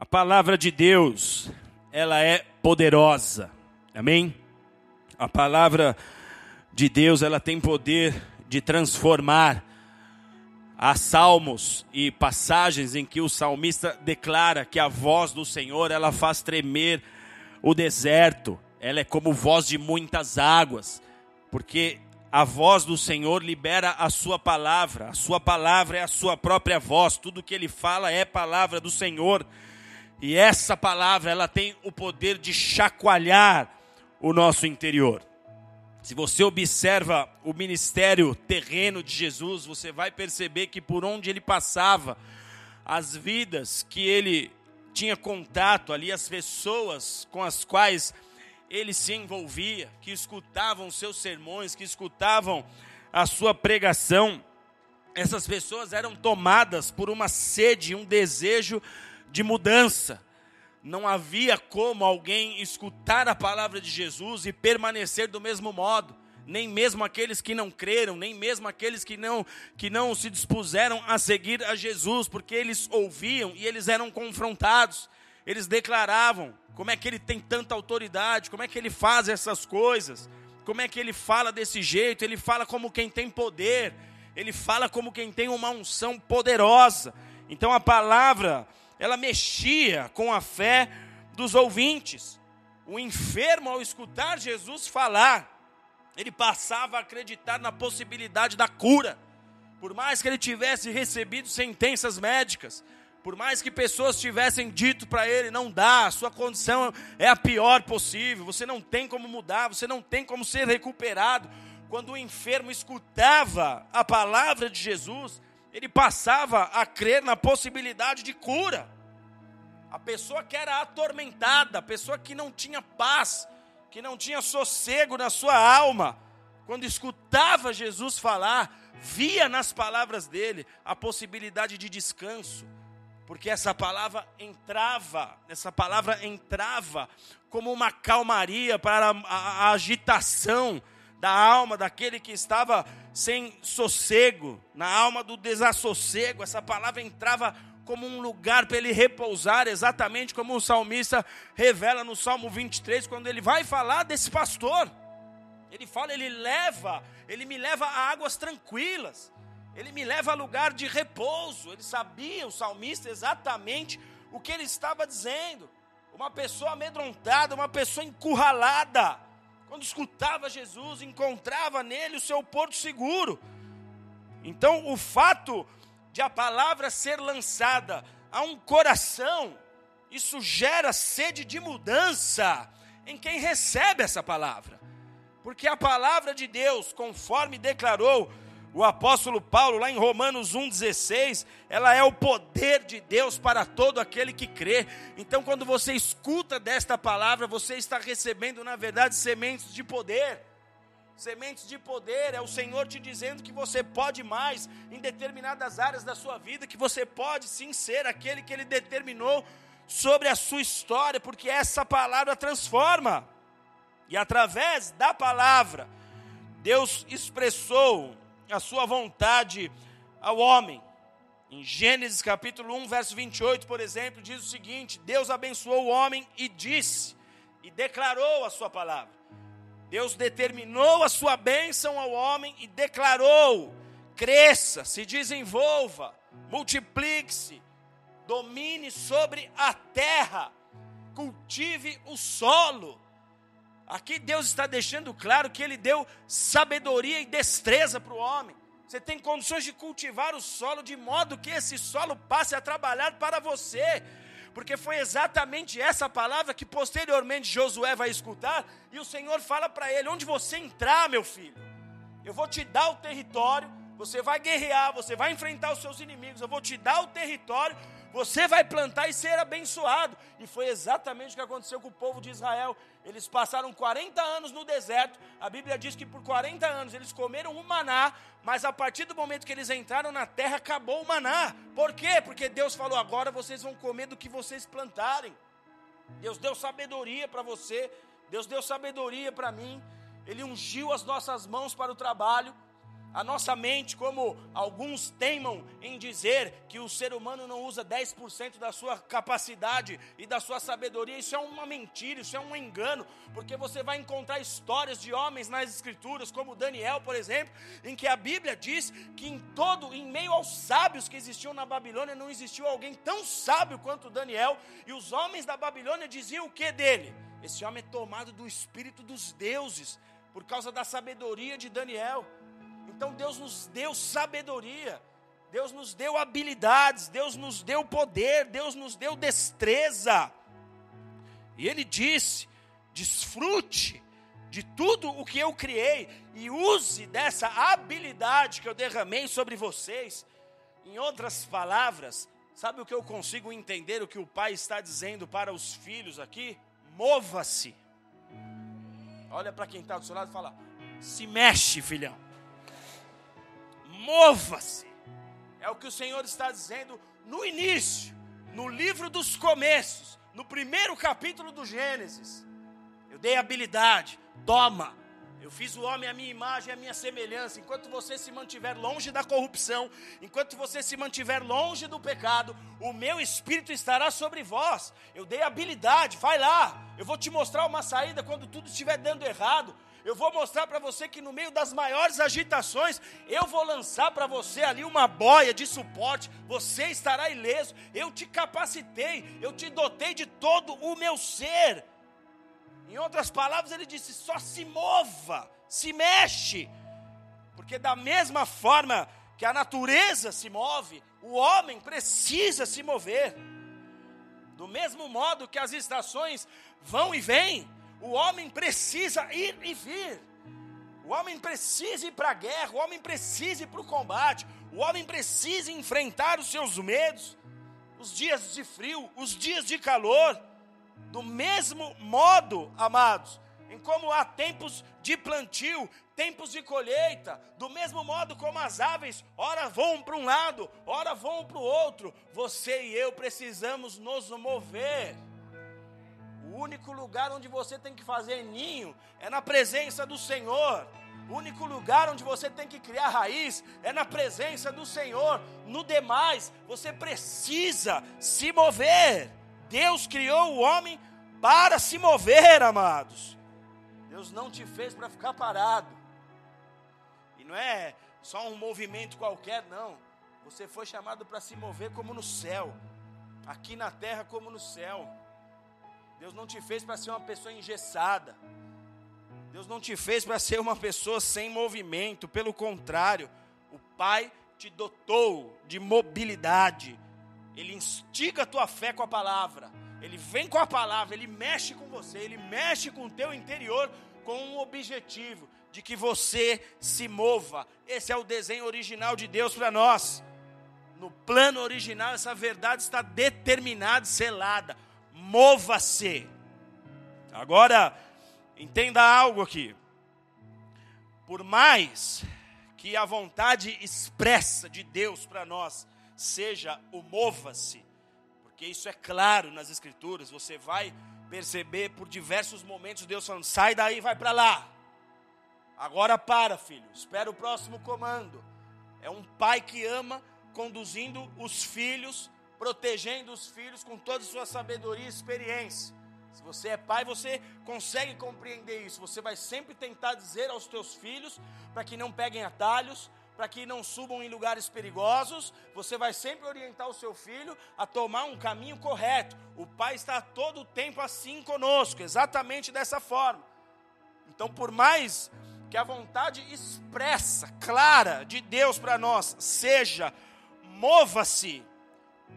A palavra de Deus, ela é poderosa. Amém? A palavra de Deus, ela tem poder de transformar. Há salmos e passagens em que o salmista declara que a voz do Senhor, ela faz tremer o deserto. Ela é como voz de muitas águas, porque a voz do Senhor libera a sua palavra. A sua palavra é a sua própria voz. Tudo que ele fala é palavra do Senhor. E essa palavra, ela tem o poder de chacoalhar o nosso interior. Se você observa o ministério terreno de Jesus, você vai perceber que por onde ele passava, as vidas que ele tinha contato ali, as pessoas com as quais ele se envolvia, que escutavam seus sermões, que escutavam a sua pregação, essas pessoas eram tomadas por uma sede, um desejo de mudança. Não havia como alguém escutar a palavra de Jesus e permanecer do mesmo modo. Nem mesmo aqueles que não creram, nem mesmo aqueles que não, que não se dispuseram a seguir a Jesus, porque eles ouviam e eles eram confrontados. Eles declaravam como é que ele tem tanta autoridade, como é que ele faz essas coisas, como é que ele fala desse jeito, ele fala como quem tem poder, ele fala como quem tem uma unção poderosa. Então a palavra ela mexia com a fé dos ouvintes. O enfermo, ao escutar Jesus falar, ele passava a acreditar na possibilidade da cura. Por mais que ele tivesse recebido sentenças médicas, por mais que pessoas tivessem dito para ele, não dá, sua condição é a pior possível, você não tem como mudar, você não tem como ser recuperado. Quando o enfermo escutava a palavra de Jesus, ele passava a crer na possibilidade de cura. A pessoa que era atormentada, a pessoa que não tinha paz, que não tinha sossego na sua alma, quando escutava Jesus falar, via nas palavras dele a possibilidade de descanso, porque essa palavra entrava, essa palavra entrava como uma calmaria para a, a agitação da alma daquele que estava sem sossego, na alma do desassossego, essa palavra entrava como um lugar para ele repousar, exatamente como o salmista revela no Salmo 23, quando ele vai falar desse pastor. Ele fala, ele leva, ele me leva a águas tranquilas, ele me leva a lugar de repouso. Ele sabia, o salmista, exatamente o que ele estava dizendo. Uma pessoa amedrontada, uma pessoa encurralada, quando escutava Jesus, encontrava nele o seu porto seguro. Então, o fato de a palavra ser lançada a um coração, isso gera sede de mudança em quem recebe essa palavra. Porque a palavra de Deus, conforme declarou o apóstolo Paulo lá em Romanos 1,16, ela é o poder de Deus para todo aquele que crê. Então, quando você escuta desta palavra, você está recebendo, na verdade, sementes de poder. Sementes de poder é o Senhor te dizendo que você pode mais em determinadas áreas da sua vida, que você pode sim ser aquele que Ele determinou sobre a sua história, porque essa palavra transforma. E através da palavra, Deus expressou a sua vontade ao homem. Em Gênesis capítulo 1, verso 28, por exemplo, diz o seguinte: Deus abençoou o homem e disse, e declarou a sua palavra. Deus determinou a sua bênção ao homem e declarou: cresça, se desenvolva, multiplique-se, domine sobre a terra, cultive o solo Aqui Deus está deixando claro que Ele deu sabedoria e destreza para o homem. Você tem condições de cultivar o solo de modo que esse solo passe a trabalhar para você. Porque foi exatamente essa palavra que posteriormente Josué vai escutar. E o Senhor fala para ele: onde você entrar, meu filho, eu vou te dar o território. Você vai guerrear, você vai enfrentar os seus inimigos. Eu vou te dar o território você vai plantar e ser abençoado. E foi exatamente o que aconteceu com o povo de Israel. Eles passaram 40 anos no deserto. A Bíblia diz que por 40 anos eles comeram o maná, mas a partir do momento que eles entraram na terra, acabou o maná. Por quê? Porque Deus falou: agora vocês vão comer do que vocês plantarem. Deus deu sabedoria para você, Deus deu sabedoria para mim. Ele ungiu as nossas mãos para o trabalho. A nossa mente, como alguns teimam em dizer que o ser humano não usa 10% da sua capacidade e da sua sabedoria, isso é uma mentira, isso é um engano, porque você vai encontrar histórias de homens nas escrituras, como Daniel, por exemplo, em que a Bíblia diz que em todo, em meio aos sábios que existiam na Babilônia, não existiu alguém tão sábio quanto Daniel, e os homens da Babilônia diziam o que dele? Esse homem é tomado do espírito dos deuses, por causa da sabedoria de Daniel. Então Deus nos deu sabedoria, Deus nos deu habilidades, Deus nos deu poder, Deus nos deu destreza. E Ele disse: desfrute de tudo o que eu criei e use dessa habilidade que eu derramei sobre vocês. Em outras palavras, sabe o que eu consigo entender o que o pai está dizendo para os filhos aqui? Mova-se. Olha para quem está do seu lado e fala: se mexe, filhão mova-se. É o que o Senhor está dizendo no início, no livro dos começos, no primeiro capítulo do Gênesis. Eu dei habilidade, toma. Eu fiz o homem à minha imagem e à minha semelhança. Enquanto você se mantiver longe da corrupção, enquanto você se mantiver longe do pecado, o meu espírito estará sobre vós. Eu dei habilidade, vai lá. Eu vou te mostrar uma saída quando tudo estiver dando errado. Eu vou mostrar para você que no meio das maiores agitações, eu vou lançar para você ali uma boia de suporte, você estará ileso. Eu te capacitei, eu te dotei de todo o meu ser. Em outras palavras, ele disse: só se mova, se mexe, porque da mesma forma que a natureza se move, o homem precisa se mover. Do mesmo modo que as estações vão e vêm, o homem precisa ir e vir. O homem precisa ir para a guerra, o homem precisa ir para o combate, o homem precisa enfrentar os seus medos, os dias de frio, os dias de calor. Do mesmo modo, amados, em como há tempos de plantio, tempos de colheita, do mesmo modo como as aves, ora vão para um lado, ora vão para o outro, você e eu precisamos nos mover. O único lugar onde você tem que fazer ninho é na presença do Senhor. O único lugar onde você tem que criar raiz é na presença do Senhor. No demais, você precisa se mover. Deus criou o homem para se mover, amados. Deus não te fez para ficar parado. E não é só um movimento qualquer, não. Você foi chamado para se mover como no céu, aqui na terra como no céu. Deus não te fez para ser uma pessoa engessada. Deus não te fez para ser uma pessoa sem movimento. Pelo contrário, o Pai te dotou de mobilidade. Ele instiga a tua fé com a palavra. Ele vem com a palavra, ele mexe com você, ele mexe com o teu interior com um objetivo de que você se mova. Esse é o desenho original de Deus para nós. No plano original, essa verdade está determinada, selada mova-se. Agora, entenda algo aqui. Por mais que a vontade expressa de Deus para nós seja o mova-se, porque isso é claro nas Escrituras, você vai perceber por diversos momentos Deus falando: sai daí, vai para lá. Agora para, filho, espera o próximo comando. É um pai que ama conduzindo os filhos protegendo os filhos com toda a sua sabedoria e experiência. Se você é pai, você consegue compreender isso. Você vai sempre tentar dizer aos teus filhos para que não peguem atalhos, para que não subam em lugares perigosos. Você vai sempre orientar o seu filho a tomar um caminho correto. O pai está todo o tempo assim conosco, exatamente dessa forma. Então, por mais que a vontade expressa, clara de Deus para nós seja mova-se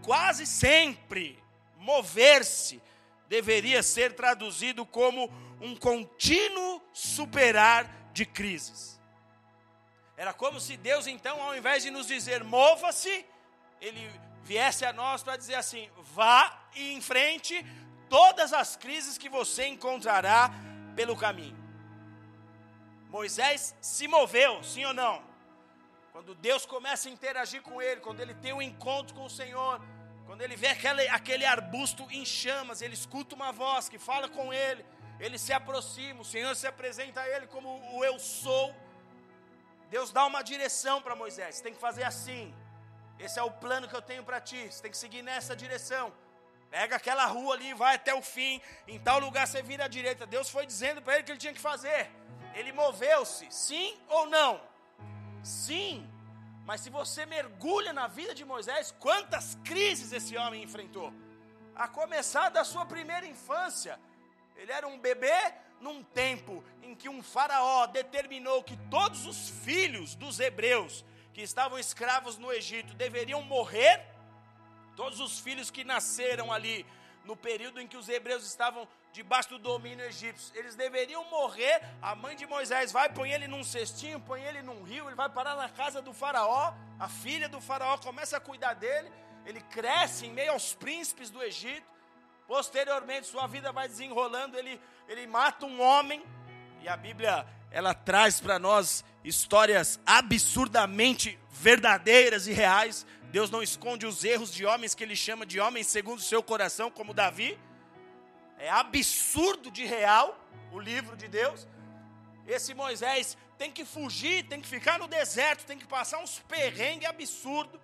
quase sempre, mover-se deveria ser traduzido como um contínuo superar de crises. Era como se Deus, então, ao invés de nos dizer mova-se, ele viesse a nós para dizer assim: vá e enfrente todas as crises que você encontrará pelo caminho. Moisés se moveu, sim ou não? Quando Deus começa a interagir com ele, quando ele tem um encontro com o Senhor, quando ele vê aquele, aquele arbusto em chamas, ele escuta uma voz que fala com ele, ele se aproxima, o Senhor se apresenta a ele como o eu sou. Deus dá uma direção para Moisés: tem que fazer assim. Esse é o plano que eu tenho para ti. Você tem que seguir nessa direção. Pega aquela rua ali, vai até o fim. Em tal lugar você vira à direita. Deus foi dizendo para ele que ele tinha que fazer. Ele moveu-se, sim ou não? Sim. Mas se você mergulha na vida de Moisés, quantas crises esse homem enfrentou? A começar da sua primeira infância. Ele era um bebê num tempo em que um faraó determinou que todos os filhos dos hebreus que estavam escravos no Egito deveriam morrer, todos os filhos que nasceram ali no período em que os hebreus estavam debaixo do domínio egípcio, eles deveriam morrer. A mãe de Moisés vai, põe ele num cestinho, põe ele num rio, ele vai parar na casa do faraó. A filha do faraó começa a cuidar dele. Ele cresce em meio aos príncipes do Egito. Posteriormente, sua vida vai desenrolando. Ele, ele mata um homem. E a Bíblia ela traz para nós histórias absurdamente verdadeiras e reais. Deus não esconde os erros de homens que ele chama de homens segundo o seu coração, como Davi. É absurdo de real o livro de Deus. Esse Moisés tem que fugir, tem que ficar no deserto, tem que passar uns perrengues absurdos.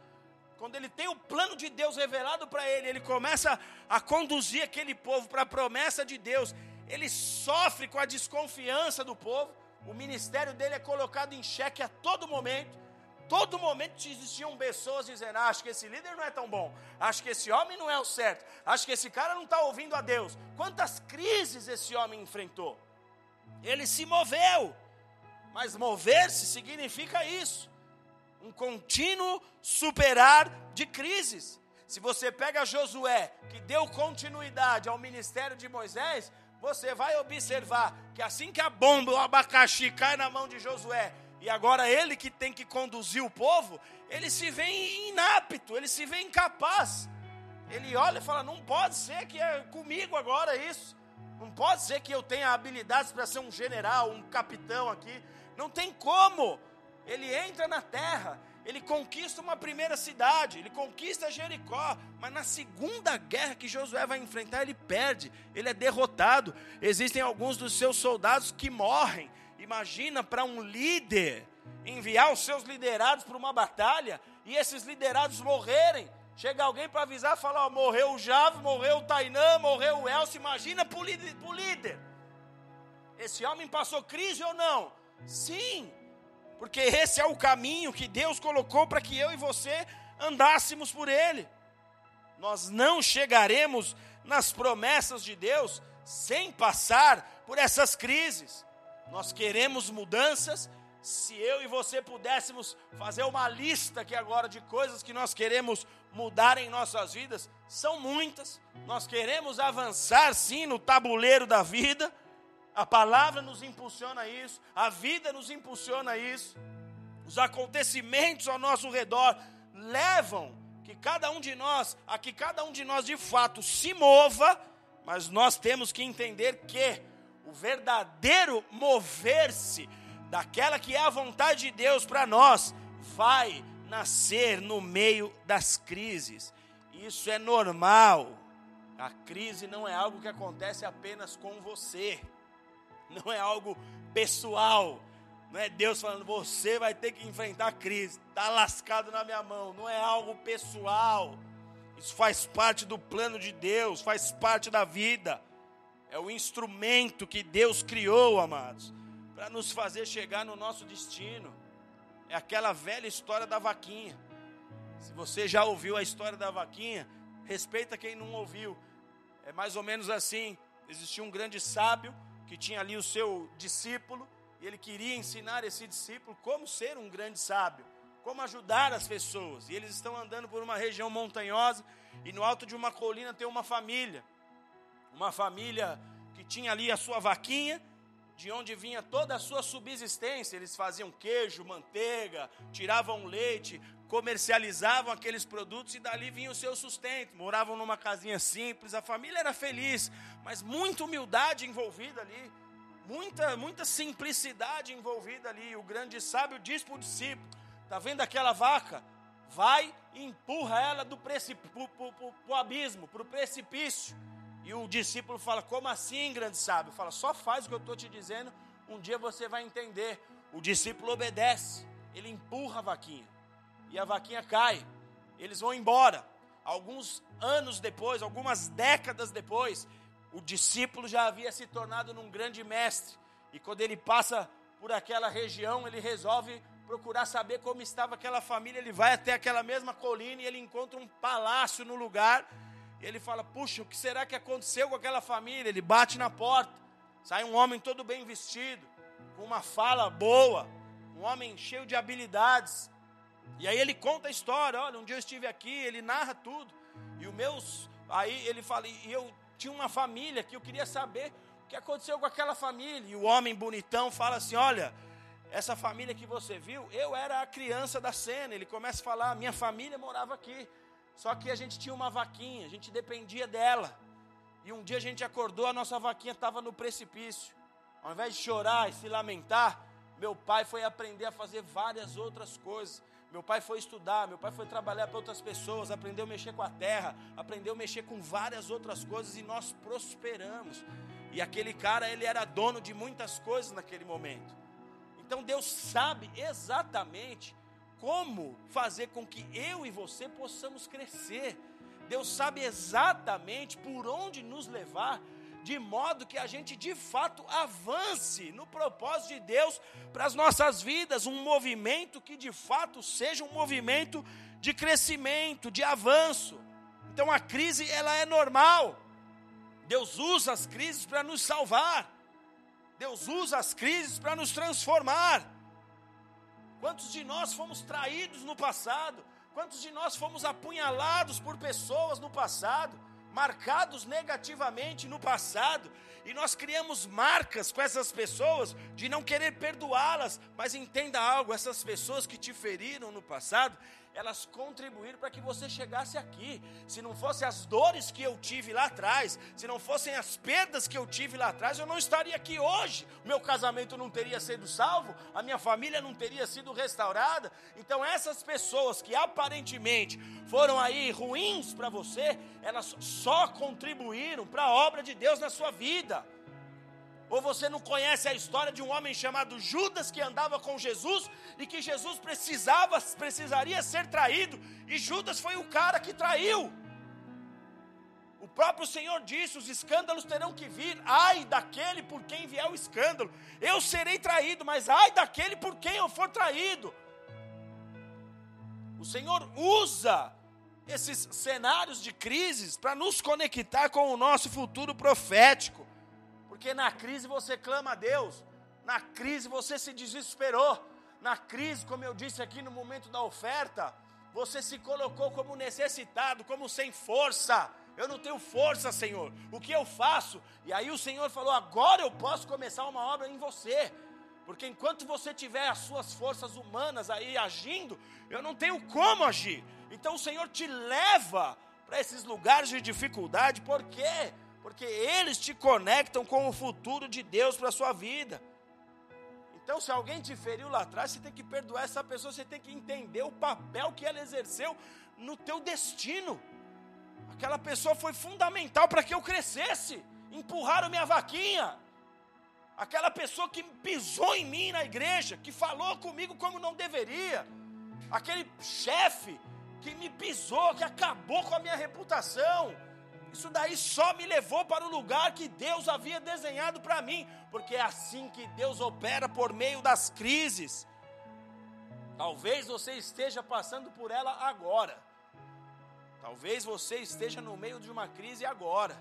Quando ele tem o plano de Deus revelado para ele, ele começa a conduzir aquele povo para a promessa de Deus. Ele sofre com a desconfiança do povo. O ministério dele é colocado em xeque a todo momento. Todo momento existiam pessoas dizendo: ah, Acho que esse líder não é tão bom. Acho que esse homem não é o certo. Acho que esse cara não está ouvindo a Deus. Quantas crises esse homem enfrentou? Ele se moveu. Mas mover-se significa isso: um contínuo superar de crises. Se você pega Josué, que deu continuidade ao ministério de Moisés, você vai observar que assim que a bomba, o abacaxi cai na mão de Josué, e agora ele que tem que conduzir o povo, ele se vê inapto, ele se vê incapaz. Ele olha e fala: não pode ser que é comigo agora isso. Não pode ser que eu tenha habilidades para ser um general, um capitão aqui. Não tem como. Ele entra na terra, ele conquista uma primeira cidade, ele conquista Jericó, mas na segunda guerra que Josué vai enfrentar, ele perde, ele é derrotado. Existem alguns dos seus soldados que morrem. Imagina para um líder enviar os seus liderados para uma batalha e esses liderados morrerem. Chega alguém para avisar, falar: morreu o Jave, morreu o Tainã, morreu o Elcio. Imagina para o líder. Esse homem passou crise ou não? Sim, porque esse é o caminho que Deus colocou para que eu e você andássemos por ele. Nós não chegaremos nas promessas de Deus sem passar por essas crises. Nós queremos mudanças. Se eu e você pudéssemos fazer uma lista aqui agora de coisas que nós queremos mudar em nossas vidas, são muitas. Nós queremos avançar sim no tabuleiro da vida a palavra nos impulsiona isso, a vida nos impulsiona isso, os acontecimentos ao nosso redor levam que cada um de nós, a que cada um de nós de fato se mova, mas nós temos que entender que o verdadeiro mover-se daquela que é a vontade de Deus para nós vai nascer no meio das crises. Isso é normal. A crise não é algo que acontece apenas com você não é algo pessoal. Não é Deus falando, você vai ter que enfrentar a crise, está lascado na minha mão. Não é algo pessoal. Isso faz parte do plano de Deus, faz parte da vida. É o instrumento que Deus criou, amados, para nos fazer chegar no nosso destino. É aquela velha história da vaquinha. Se você já ouviu a história da vaquinha, respeita quem não ouviu. É mais ou menos assim: existia um grande sábio que tinha ali o seu discípulo, e ele queria ensinar esse discípulo como ser um grande sábio, como ajudar as pessoas. E eles estão andando por uma região montanhosa, e no alto de uma colina tem uma família, uma família que tinha ali a sua vaquinha, de onde vinha toda a sua subsistência. Eles faziam queijo, manteiga, tiravam leite, comercializavam aqueles produtos e dali vinha o seu sustento. Moravam numa casinha simples, a família era feliz, mas muita humildade envolvida ali, muita, muita simplicidade envolvida ali. O grande sábio diz para o discípulo: Está vendo aquela vaca? Vai e empurra ela do para o abismo, para o precipício. E o discípulo fala: Como assim, grande sábio? Fala: Só faz o que eu estou te dizendo, um dia você vai entender. O discípulo obedece. ele empurra a vaquinha. E a vaquinha cai. Eles vão embora. Alguns anos depois, algumas décadas depois, o discípulo já havia se tornado num grande mestre. E quando ele passa por aquela região, ele resolve procurar saber como estava aquela família. Ele vai até aquela mesma colina e ele encontra um palácio no lugar. Ele fala: Puxa, o que será que aconteceu com aquela família? Ele bate na porta. Sai um homem todo bem vestido, com uma fala boa, um homem cheio de habilidades. E aí ele conta a história: Olha, um dia eu estive aqui. Ele narra tudo. E o meus. Aí ele fala: E eu tinha uma família que eu queria saber o que aconteceu com aquela família. E o homem bonitão fala assim: Olha, essa família que você viu, eu era a criança da cena. Ele começa a falar: Minha família morava aqui. Só que a gente tinha uma vaquinha, a gente dependia dela. E um dia a gente acordou, a nossa vaquinha estava no precipício. Ao invés de chorar e se lamentar, meu pai foi aprender a fazer várias outras coisas. Meu pai foi estudar, meu pai foi trabalhar para outras pessoas, aprendeu a mexer com a terra, aprendeu a mexer com várias outras coisas e nós prosperamos. E aquele cara, ele era dono de muitas coisas naquele momento. Então Deus sabe exatamente como fazer com que eu e você possamos crescer. Deus sabe exatamente por onde nos levar, de modo que a gente de fato avance no propósito de Deus para as nossas vidas, um movimento que de fato seja um movimento de crescimento, de avanço. Então a crise ela é normal. Deus usa as crises para nos salvar. Deus usa as crises para nos transformar. Quantos de nós fomos traídos no passado? Quantos de nós fomos apunhalados por pessoas no passado? Marcados negativamente no passado, e nós criamos marcas com essas pessoas de não querer perdoá-las, mas entenda algo: essas pessoas que te feriram no passado, elas contribuíram para que você chegasse aqui. Se não fossem as dores que eu tive lá atrás, se não fossem as perdas que eu tive lá atrás, eu não estaria aqui hoje. Meu casamento não teria sido salvo, a minha família não teria sido restaurada. Então, essas pessoas que aparentemente foram aí ruins para você, elas só contribuíram para a obra de Deus na sua vida. Ou você não conhece a história de um homem chamado Judas que andava com Jesus e que Jesus precisava, precisaria ser traído, e Judas foi o cara que traiu. O próprio Senhor disse: os escândalos terão que vir, ai daquele por quem vier o escândalo. Eu serei traído, mas ai daquele por quem eu for traído. O Senhor usa esses cenários de crises para nos conectar com o nosso futuro profético. Porque na crise você clama a Deus, na crise você se desesperou, na crise, como eu disse aqui no momento da oferta, você se colocou como necessitado, como sem força. Eu não tenho força, Senhor. O que eu faço? E aí o Senhor falou: agora eu posso começar uma obra em você. Porque enquanto você tiver as suas forças humanas aí agindo, eu não tenho como agir. Então o Senhor te leva para esses lugares de dificuldade, por quê? Porque eles te conectam com o futuro de Deus para a sua vida. Então, se alguém te feriu lá atrás, você tem que perdoar essa pessoa, você tem que entender o papel que ela exerceu no teu destino. Aquela pessoa foi fundamental para que eu crescesse. Empurraram minha vaquinha. Aquela pessoa que pisou em mim na igreja, que falou comigo como não deveria. Aquele chefe que me pisou, que acabou com a minha reputação isso daí só me levou para o lugar que Deus havia desenhado para mim, porque é assim que Deus opera por meio das crises. Talvez você esteja passando por ela agora. Talvez você esteja no meio de uma crise agora.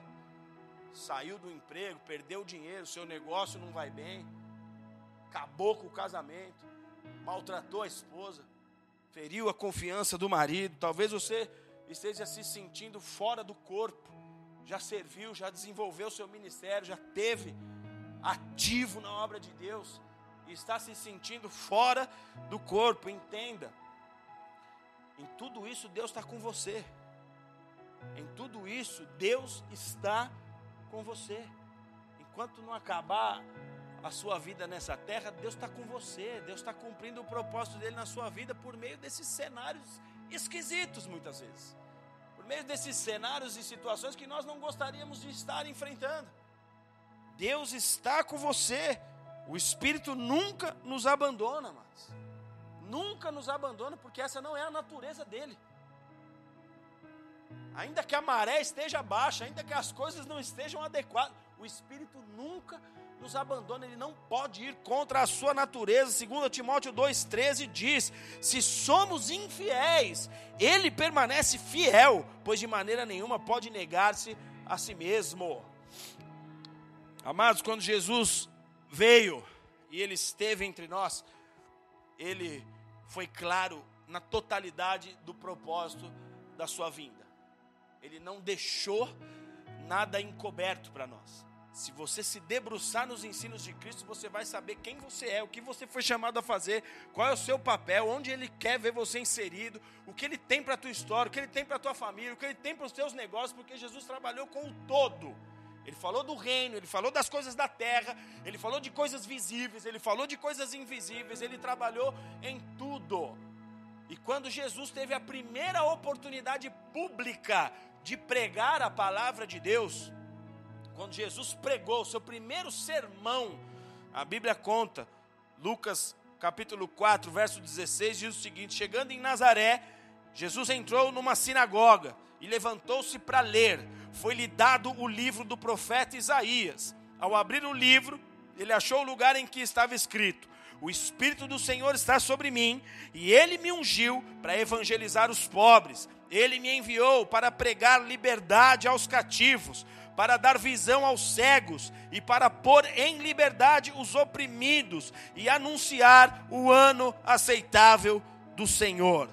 Saiu do emprego, perdeu dinheiro, seu negócio não vai bem, acabou com o casamento, maltratou a esposa, feriu a confiança do marido. Talvez você esteja se sentindo fora do corpo já serviu, já desenvolveu seu ministério, já teve ativo na obra de Deus e está se sentindo fora do corpo, entenda. Em tudo isso, Deus está com você. Em tudo isso, Deus está com você. Enquanto não acabar a sua vida nessa terra, Deus está com você. Deus está cumprindo o propósito dele na sua vida por meio desses cenários esquisitos, muitas vezes meio desses cenários e situações que nós não gostaríamos de estar enfrentando. Deus está com você. O Espírito nunca nos abandona, mas nunca nos abandona, porque essa não é a natureza dele. Ainda que a maré esteja baixa, ainda que as coisas não estejam adequadas, o Espírito nunca nos abandona, ele não pode ir contra a sua natureza. 2 Timóteo 2,13 diz: Se somos infiéis, ele permanece fiel, pois de maneira nenhuma pode negar-se a si mesmo. Amados, quando Jesus veio e ele esteve entre nós, ele foi claro na totalidade do propósito da sua vinda. Ele não deixou nada encoberto para nós. Se você se debruçar nos ensinos de Cristo, você vai saber quem você é, o que você foi chamado a fazer, qual é o seu papel, onde Ele quer ver você inserido, o que Ele tem para a tua história, o que Ele tem para a tua família, o que Ele tem para os teus negócios, porque Jesus trabalhou com o todo. Ele falou do reino, ele falou das coisas da terra, ele falou de coisas visíveis, ele falou de coisas invisíveis, ele trabalhou em tudo. E quando Jesus teve a primeira oportunidade pública de pregar a palavra de Deus, quando Jesus pregou o seu primeiro sermão, a Bíblia conta, Lucas capítulo 4, verso 16, diz o seguinte: Chegando em Nazaré, Jesus entrou numa sinagoga e levantou-se para ler. Foi-lhe dado o livro do profeta Isaías. Ao abrir o livro, ele achou o lugar em que estava escrito: O Espírito do Senhor está sobre mim, e ele me ungiu para evangelizar os pobres. Ele me enviou para pregar liberdade aos cativos para dar visão aos cegos e para pôr em liberdade os oprimidos e anunciar o ano aceitável do Senhor.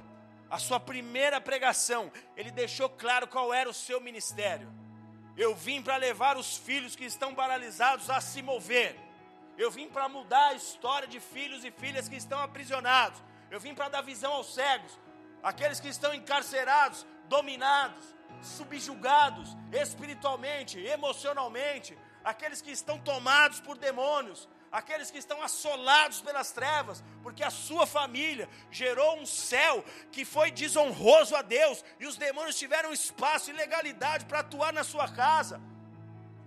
A sua primeira pregação, ele deixou claro qual era o seu ministério. Eu vim para levar os filhos que estão paralisados a se mover. Eu vim para mudar a história de filhos e filhas que estão aprisionados. Eu vim para dar visão aos cegos, aqueles que estão encarcerados, dominados subjugados espiritualmente, emocionalmente, aqueles que estão tomados por demônios, aqueles que estão assolados pelas trevas, porque a sua família gerou um céu que foi desonroso a Deus, e os demônios tiveram espaço e legalidade para atuar na sua casa,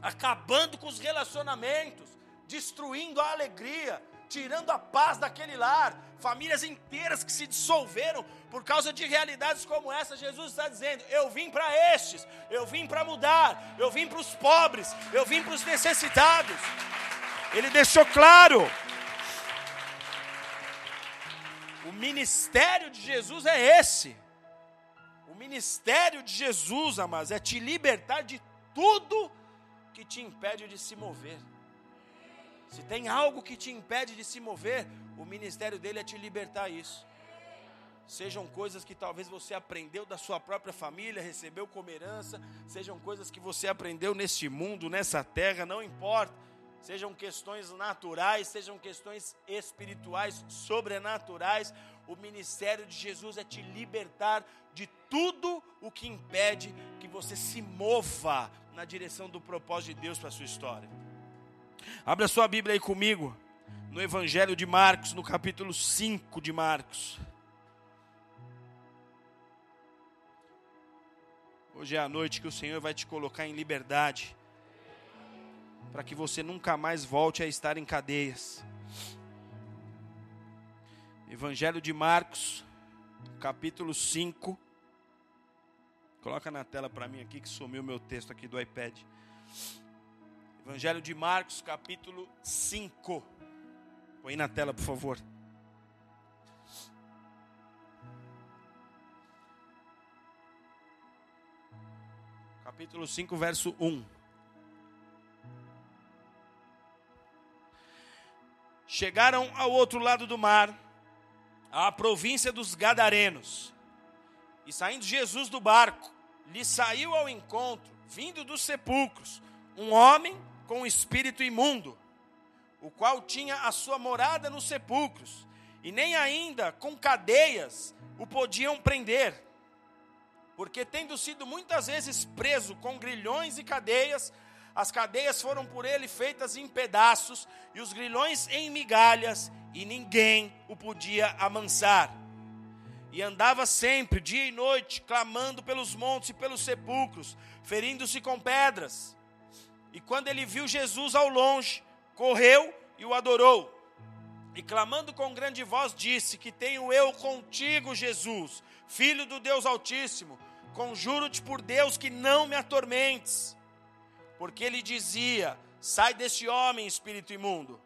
acabando com os relacionamentos, destruindo a alegria, tirando a paz daquele lar, famílias inteiras que se dissolveram por causa de realidades como essa. Jesus está dizendo: Eu vim para estes, eu vim para mudar, eu vim para os pobres, eu vim para os necessitados. Ele deixou claro. O ministério de Jesus é esse. O ministério de Jesus, amados, é te libertar de tudo que te impede de se mover. Se tem algo que te impede de se mover, o ministério dele é te libertar isso. Sejam coisas que talvez você aprendeu da sua própria família, recebeu como herança, sejam coisas que você aprendeu neste mundo, nessa terra, não importa. Sejam questões naturais, sejam questões espirituais, sobrenaturais. O ministério de Jesus é te libertar de tudo o que impede que você se mova na direção do propósito de Deus para a sua história. Abra sua Bíblia aí comigo, no Evangelho de Marcos, no capítulo 5 de Marcos. Hoje é a noite que o Senhor vai te colocar em liberdade, para que você nunca mais volte a estar em cadeias. Evangelho de Marcos, capítulo 5. Coloca na tela para mim aqui que sumiu meu texto aqui do iPad. Evangelho de Marcos, capítulo 5. Põe na tela, por favor. Capítulo 5, verso 1. Chegaram ao outro lado do mar, à província dos Gadarenos. E saindo Jesus do barco, lhe saiu ao encontro, vindo dos sepulcros, um homem com o espírito imundo, o qual tinha a sua morada nos sepulcros, e nem ainda com cadeias o podiam prender, porque tendo sido muitas vezes preso com grilhões e cadeias, as cadeias foram por ele feitas em pedaços e os grilhões em migalhas, e ninguém o podia amansar. E andava sempre, dia e noite, clamando pelos montes e pelos sepulcros, ferindo-se com pedras. E quando ele viu Jesus ao longe, correu e o adorou. E clamando com grande voz, disse: Que tenho eu contigo, Jesus, filho do Deus Altíssimo. Conjuro-te por Deus que não me atormentes. Porque ele dizia: Sai deste homem, espírito imundo.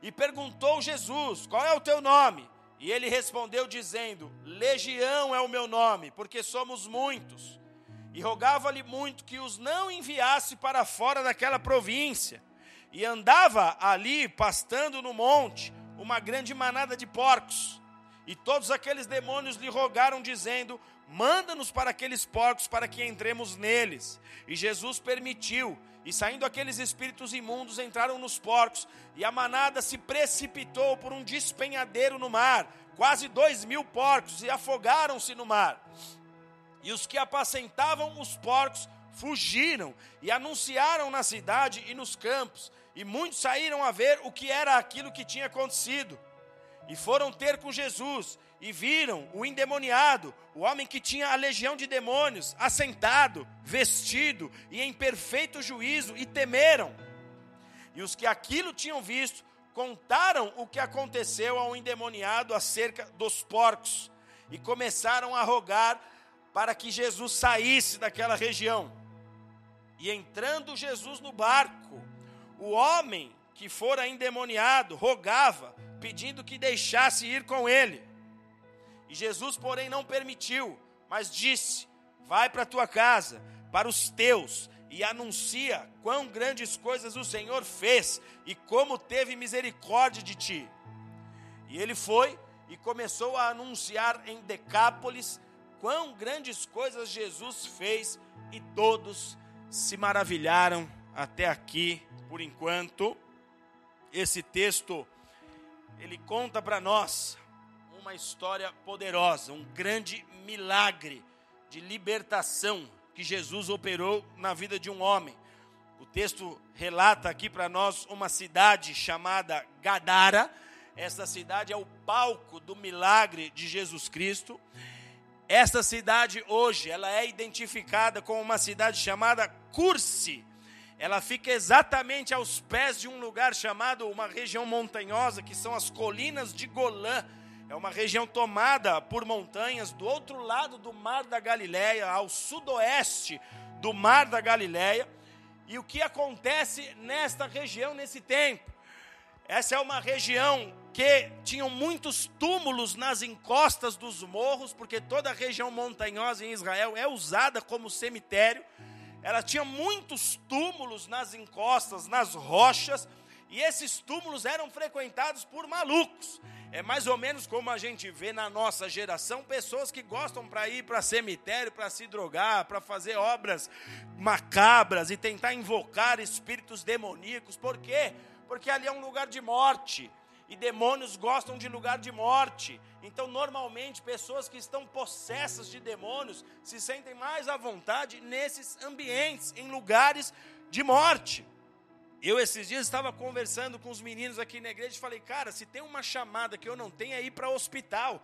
E perguntou Jesus: Qual é o teu nome? E ele respondeu, dizendo: Legião é o meu nome, porque somos muitos. E rogava-lhe muito que os não enviasse para fora daquela província. E andava ali, pastando no monte, uma grande manada de porcos. E todos aqueles demônios lhe rogaram, dizendo: Manda-nos para aqueles porcos, para que entremos neles. E Jesus permitiu. E saindo aqueles espíritos imundos, entraram nos porcos, e a manada se precipitou por um despenhadeiro no mar, quase dois mil porcos, e afogaram-se no mar. E os que apacentavam os porcos fugiram e anunciaram na cidade e nos campos, e muitos saíram a ver o que era aquilo que tinha acontecido. E foram ter com Jesus, e viram o endemoniado, o homem que tinha a legião de demônios, assentado, vestido e em perfeito juízo, e temeram. E os que aquilo tinham visto, contaram o que aconteceu ao endemoniado acerca dos porcos, e começaram a rogar para que Jesus saísse daquela região. E entrando Jesus no barco, o homem que fora endemoniado rogava, pedindo que deixasse ir com ele. E Jesus, porém, não permitiu, mas disse: Vai para a tua casa, para os teus, e anuncia quão grandes coisas o Senhor fez e como teve misericórdia de ti. E ele foi e começou a anunciar em Decápolis quão grandes coisas Jesus fez e todos se maravilharam até aqui por enquanto. Esse texto ele conta para nós uma história poderosa, um grande milagre de libertação que Jesus operou na vida de um homem. O texto relata aqui para nós uma cidade chamada Gadara. Essa cidade é o palco do milagre de Jesus Cristo. Esta cidade hoje, ela é identificada como uma cidade chamada Curse. Ela fica exatamente aos pés de um lugar chamado uma região montanhosa, que são as colinas de Golã. É uma região tomada por montanhas do outro lado do Mar da Galileia, ao sudoeste do Mar da Galileia. E o que acontece nesta região nesse tempo? Essa é uma região que tinham muitos túmulos nas encostas dos morros, porque toda a região montanhosa em Israel é usada como cemitério. Ela tinha muitos túmulos nas encostas, nas rochas, e esses túmulos eram frequentados por malucos. É mais ou menos como a gente vê na nossa geração pessoas que gostam para ir para cemitério, para se drogar, para fazer obras macabras e tentar invocar espíritos demoníacos. Por quê? porque ali é um lugar de morte. E demônios gostam de lugar de morte. Então, normalmente, pessoas que estão possessas de demônios se sentem mais à vontade nesses ambientes, em lugares de morte. Eu, esses dias, estava conversando com os meninos aqui na igreja e falei, cara, se tem uma chamada que eu não tenho é ir para o hospital.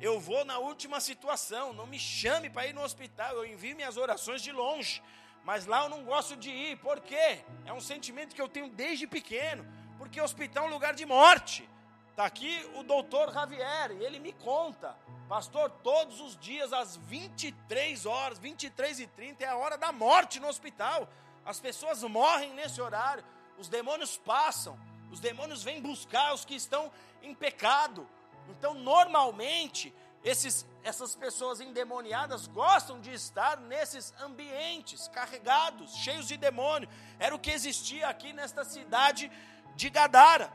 Eu vou na última situação, não me chame para ir no hospital, eu envio minhas orações de longe mas lá eu não gosto de ir. Por quê? É um sentimento que eu tenho desde pequeno. Porque hospital é um lugar de morte. Está aqui o doutor Javier, e ele me conta, pastor, todos os dias, às 23 horas, 23 e 30, é a hora da morte no hospital. As pessoas morrem nesse horário, os demônios passam, os demônios vêm buscar os que estão em pecado. Então, normalmente, esses, essas pessoas endemoniadas gostam de estar nesses ambientes carregados, cheios de demônio. Era o que existia aqui nesta cidade de Gadara.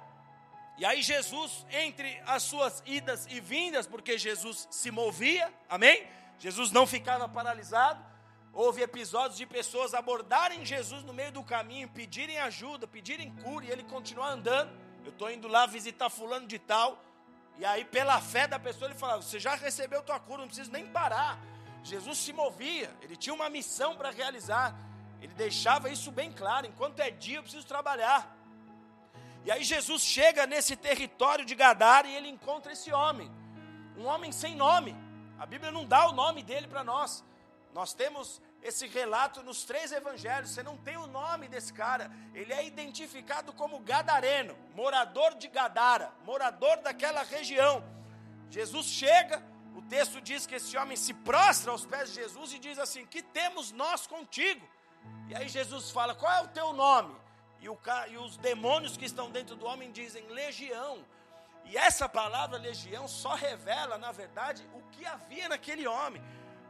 E aí Jesus, entre as suas idas e vindas, porque Jesus se movia, amém? Jesus não ficava paralisado. Houve episódios de pessoas abordarem Jesus no meio do caminho, pedirem ajuda, pedirem cura, e ele continuar andando. Eu estou indo lá visitar fulano de tal. E aí, pela fé da pessoa, ele falava: Você já recebeu tua cura, não precisa nem parar. Jesus se movia, ele tinha uma missão para realizar. Ele deixava isso bem claro: enquanto é dia, eu preciso trabalhar. E aí, Jesus chega nesse território de Gadara e ele encontra esse homem, um homem sem nome. A Bíblia não dá o nome dele para nós. Nós temos esse relato nos três evangelhos, você não tem o nome desse cara. Ele é identificado como gadareno, morador de Gadara, morador daquela região. Jesus chega, o texto diz que esse homem se prostra aos pés de Jesus e diz assim: Que temos nós contigo? E aí Jesus fala: Qual é o teu nome? E, o, e os demônios que estão dentro do homem dizem: Legião. E essa palavra legião só revela, na verdade, o que havia naquele homem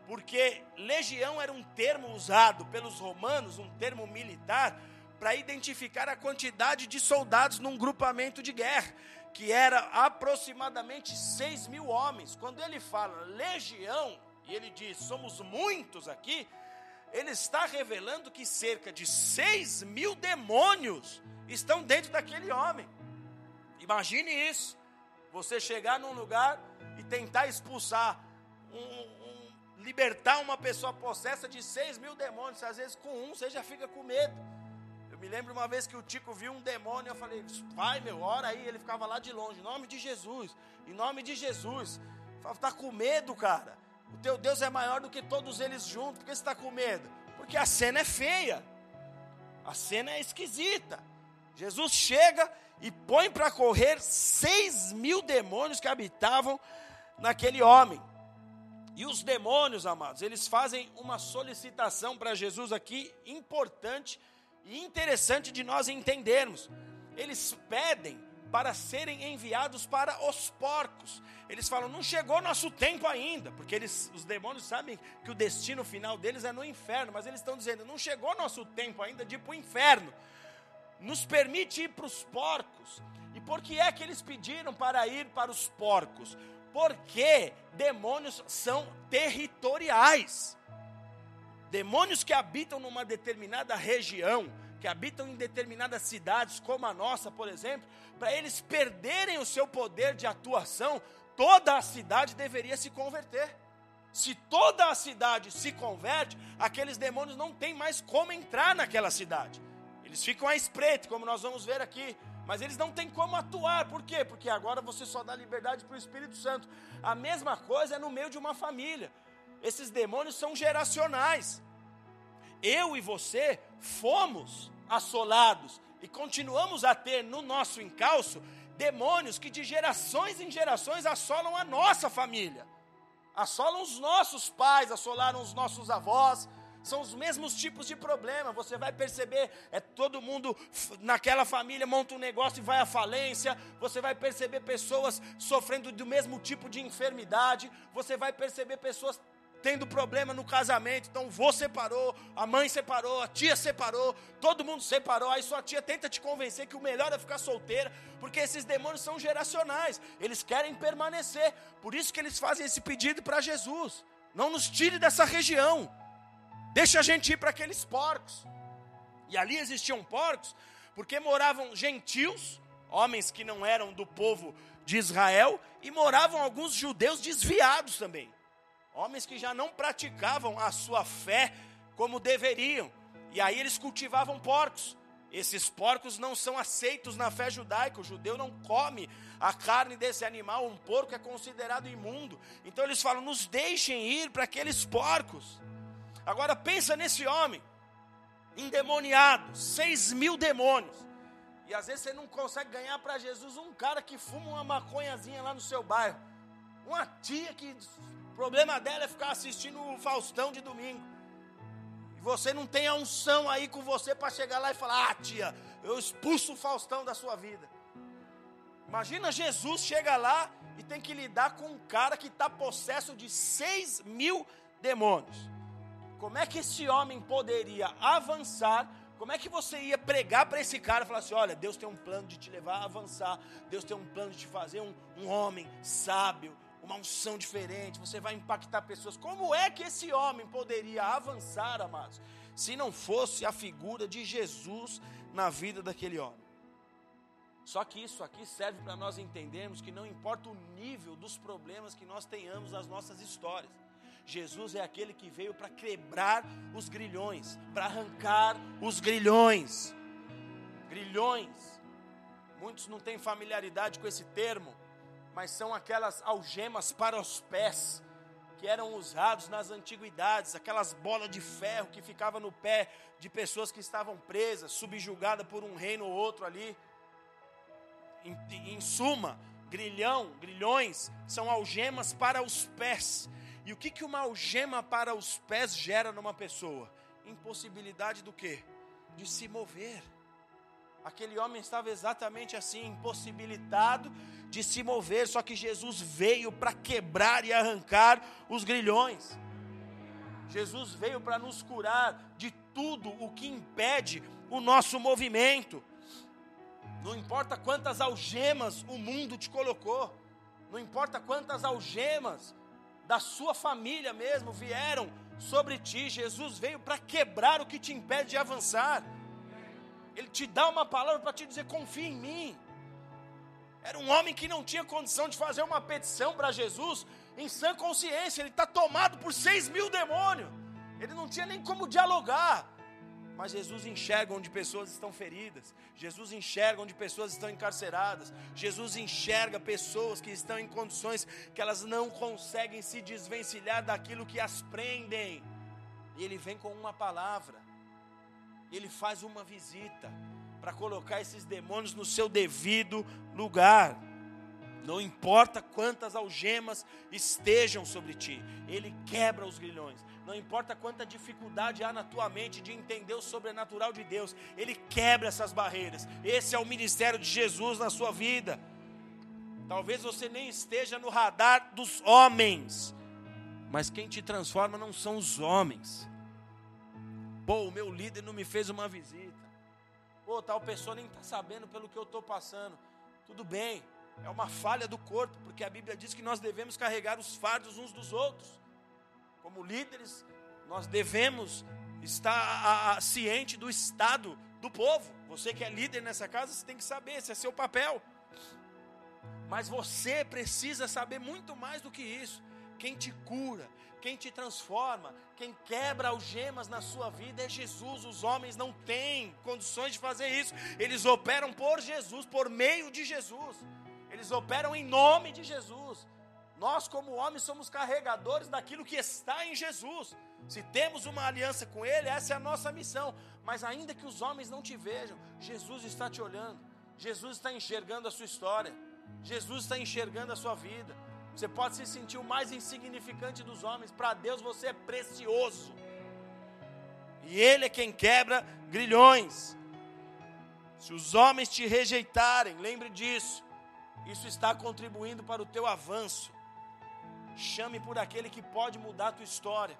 porque legião era um termo usado pelos romanos, um termo militar, para identificar a quantidade de soldados num grupamento de guerra, que era aproximadamente 6 mil homens. Quando ele fala legião, e ele diz somos muitos aqui, ele está revelando que cerca de 6 mil demônios estão dentro daquele homem. Imagine isso. Você chegar num lugar e tentar expulsar um, libertar uma pessoa possessa de seis mil demônios. Às vezes, com um, você já fica com medo. Eu me lembro uma vez que o Tico viu um demônio. Eu falei, vai, meu, ora aí. Ele ficava lá de longe. Em nome de Jesus. Em nome de Jesus. Está com medo, cara. O teu Deus é maior do que todos eles juntos. Por que você está com medo? Porque a cena é feia. A cena é esquisita. Jesus chega e põe para correr seis mil demônios que habitavam naquele homem. E os demônios, amados, eles fazem uma solicitação para Jesus aqui importante e interessante de nós entendermos. Eles pedem para serem enviados para os porcos. Eles falam: "Não chegou nosso tempo ainda", porque eles, os demônios sabem que o destino final deles é no inferno, mas eles estão dizendo: "Não chegou nosso tempo ainda de ir para o inferno. Nos permite ir para os porcos". E por que é que eles pediram para ir para os porcos? Porque demônios são territoriais. Demônios que habitam numa determinada região, que habitam em determinadas cidades, como a nossa, por exemplo, para eles perderem o seu poder de atuação, toda a cidade deveria se converter. Se toda a cidade se converte, aqueles demônios não têm mais como entrar naquela cidade. Eles ficam à espreita, como nós vamos ver aqui. Mas eles não têm como atuar, por quê? Porque agora você só dá liberdade para o Espírito Santo. A mesma coisa é no meio de uma família. Esses demônios são geracionais. Eu e você fomos assolados e continuamos a ter no nosso encalço demônios que de gerações em gerações assolam a nossa família, assolam os nossos pais, assolaram os nossos avós, são os mesmos tipos de problema. Você vai perceber, é todo mundo naquela família monta um negócio e vai à falência. Você vai perceber pessoas sofrendo do mesmo tipo de enfermidade. Você vai perceber pessoas tendo problema no casamento. Então, o vô separou, a mãe separou, a tia separou, todo mundo separou. Aí sua tia tenta te convencer que o melhor é ficar solteira, porque esses demônios são geracionais. Eles querem permanecer. Por isso que eles fazem esse pedido para Jesus. Não nos tire dessa região. Deixa a gente ir para aqueles porcos. E ali existiam porcos, porque moravam gentios, homens que não eram do povo de Israel, e moravam alguns judeus desviados também. Homens que já não praticavam a sua fé como deveriam. E aí eles cultivavam porcos. Esses porcos não são aceitos na fé judaica. O judeu não come a carne desse animal. Um porco é considerado imundo. Então eles falam: nos deixem ir para aqueles porcos. Agora pensa nesse homem, endemoniado, seis mil demônios. E às vezes você não consegue ganhar para Jesus um cara que fuma uma maconhazinha lá no seu bairro. Uma tia que o problema dela é ficar assistindo o Faustão de domingo. E você não tem a unção aí com você para chegar lá e falar: Ah, tia, eu expulso o Faustão da sua vida. Imagina Jesus chega lá e tem que lidar com um cara que está possesso de seis mil demônios como é que esse homem poderia avançar? Como é que você ia pregar para esse cara e falar assim: olha, Deus tem um plano de te levar a avançar, Deus tem um plano de te fazer um, um homem sábio, uma unção diferente, você vai impactar pessoas. Como é que esse homem poderia avançar, amados, se não fosse a figura de Jesus na vida daquele homem? Só que isso aqui serve para nós entendermos que não importa o nível dos problemas que nós tenhamos nas nossas histórias. Jesus é aquele que veio para quebrar os grilhões, para arrancar os grilhões. Grilhões. Muitos não têm familiaridade com esse termo, mas são aquelas algemas para os pés que eram usados nas antiguidades, aquelas bolas de ferro que ficavam no pé de pessoas que estavam presas, subjugadas por um reino ou outro ali. Em, em suma, grilhão, grilhões são algemas para os pés. E o que, que uma algema para os pés gera numa pessoa? Impossibilidade do quê? De se mover. Aquele homem estava exatamente assim, impossibilitado de se mover, só que Jesus veio para quebrar e arrancar os grilhões. Jesus veio para nos curar de tudo o que impede o nosso movimento. Não importa quantas algemas o mundo te colocou, não importa quantas algemas da sua família mesmo vieram sobre ti, Jesus veio para quebrar o que te impede de avançar. Ele te dá uma palavra para te dizer: confia em mim. Era um homem que não tinha condição de fazer uma petição para Jesus em sã consciência. Ele está tomado por seis mil demônios. Ele não tinha nem como dialogar. Mas Jesus enxerga onde pessoas estão feridas. Jesus enxerga onde pessoas estão encarceradas. Jesus enxerga pessoas que estão em condições que elas não conseguem se desvencilhar daquilo que as prendem. E ele vem com uma palavra ele faz uma visita para colocar esses demônios no seu devido lugar. Não importa quantas algemas estejam sobre ti, ele quebra os grilhões. Não importa quanta dificuldade há na tua mente de entender o sobrenatural de Deus, ele quebra essas barreiras. Esse é o ministério de Jesus na sua vida. Talvez você nem esteja no radar dos homens, mas quem te transforma não são os homens, Pô, o meu líder não me fez uma visita. Pô, tal pessoa nem está sabendo pelo que eu estou passando. Tudo bem, é uma falha do corpo, porque a Bíblia diz que nós devemos carregar os fardos uns dos outros. Como líderes, nós devemos estar a, a, ciente do estado do povo. Você que é líder nessa casa, você tem que saber, esse é seu papel. Mas você precisa saber muito mais do que isso. Quem te cura, quem te transforma, quem quebra algemas na sua vida é Jesus. Os homens não têm condições de fazer isso. Eles operam por Jesus, por meio de Jesus. Eles operam em nome de Jesus. Nós, como homens, somos carregadores daquilo que está em Jesus. Se temos uma aliança com Ele, essa é a nossa missão. Mas ainda que os homens não te vejam, Jesus está te olhando. Jesus está enxergando a sua história. Jesus está enxergando a sua vida. Você pode se sentir o mais insignificante dos homens, para Deus você é precioso. E Ele é quem quebra grilhões. Se os homens te rejeitarem, lembre disso. Isso está contribuindo para o teu avanço. Chame por aquele que pode mudar a tua história.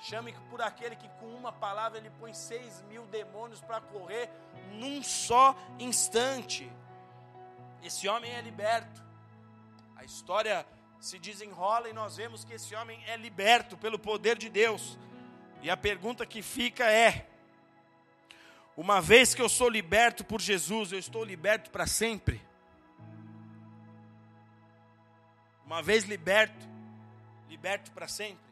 Chame por aquele que com uma palavra ele põe seis mil demônios para correr num só instante. Esse homem é liberto. A história se desenrola e nós vemos que esse homem é liberto pelo poder de Deus. E a pergunta que fica é: uma vez que eu sou liberto por Jesus, eu estou liberto para sempre? Uma vez liberto, liberto para sempre?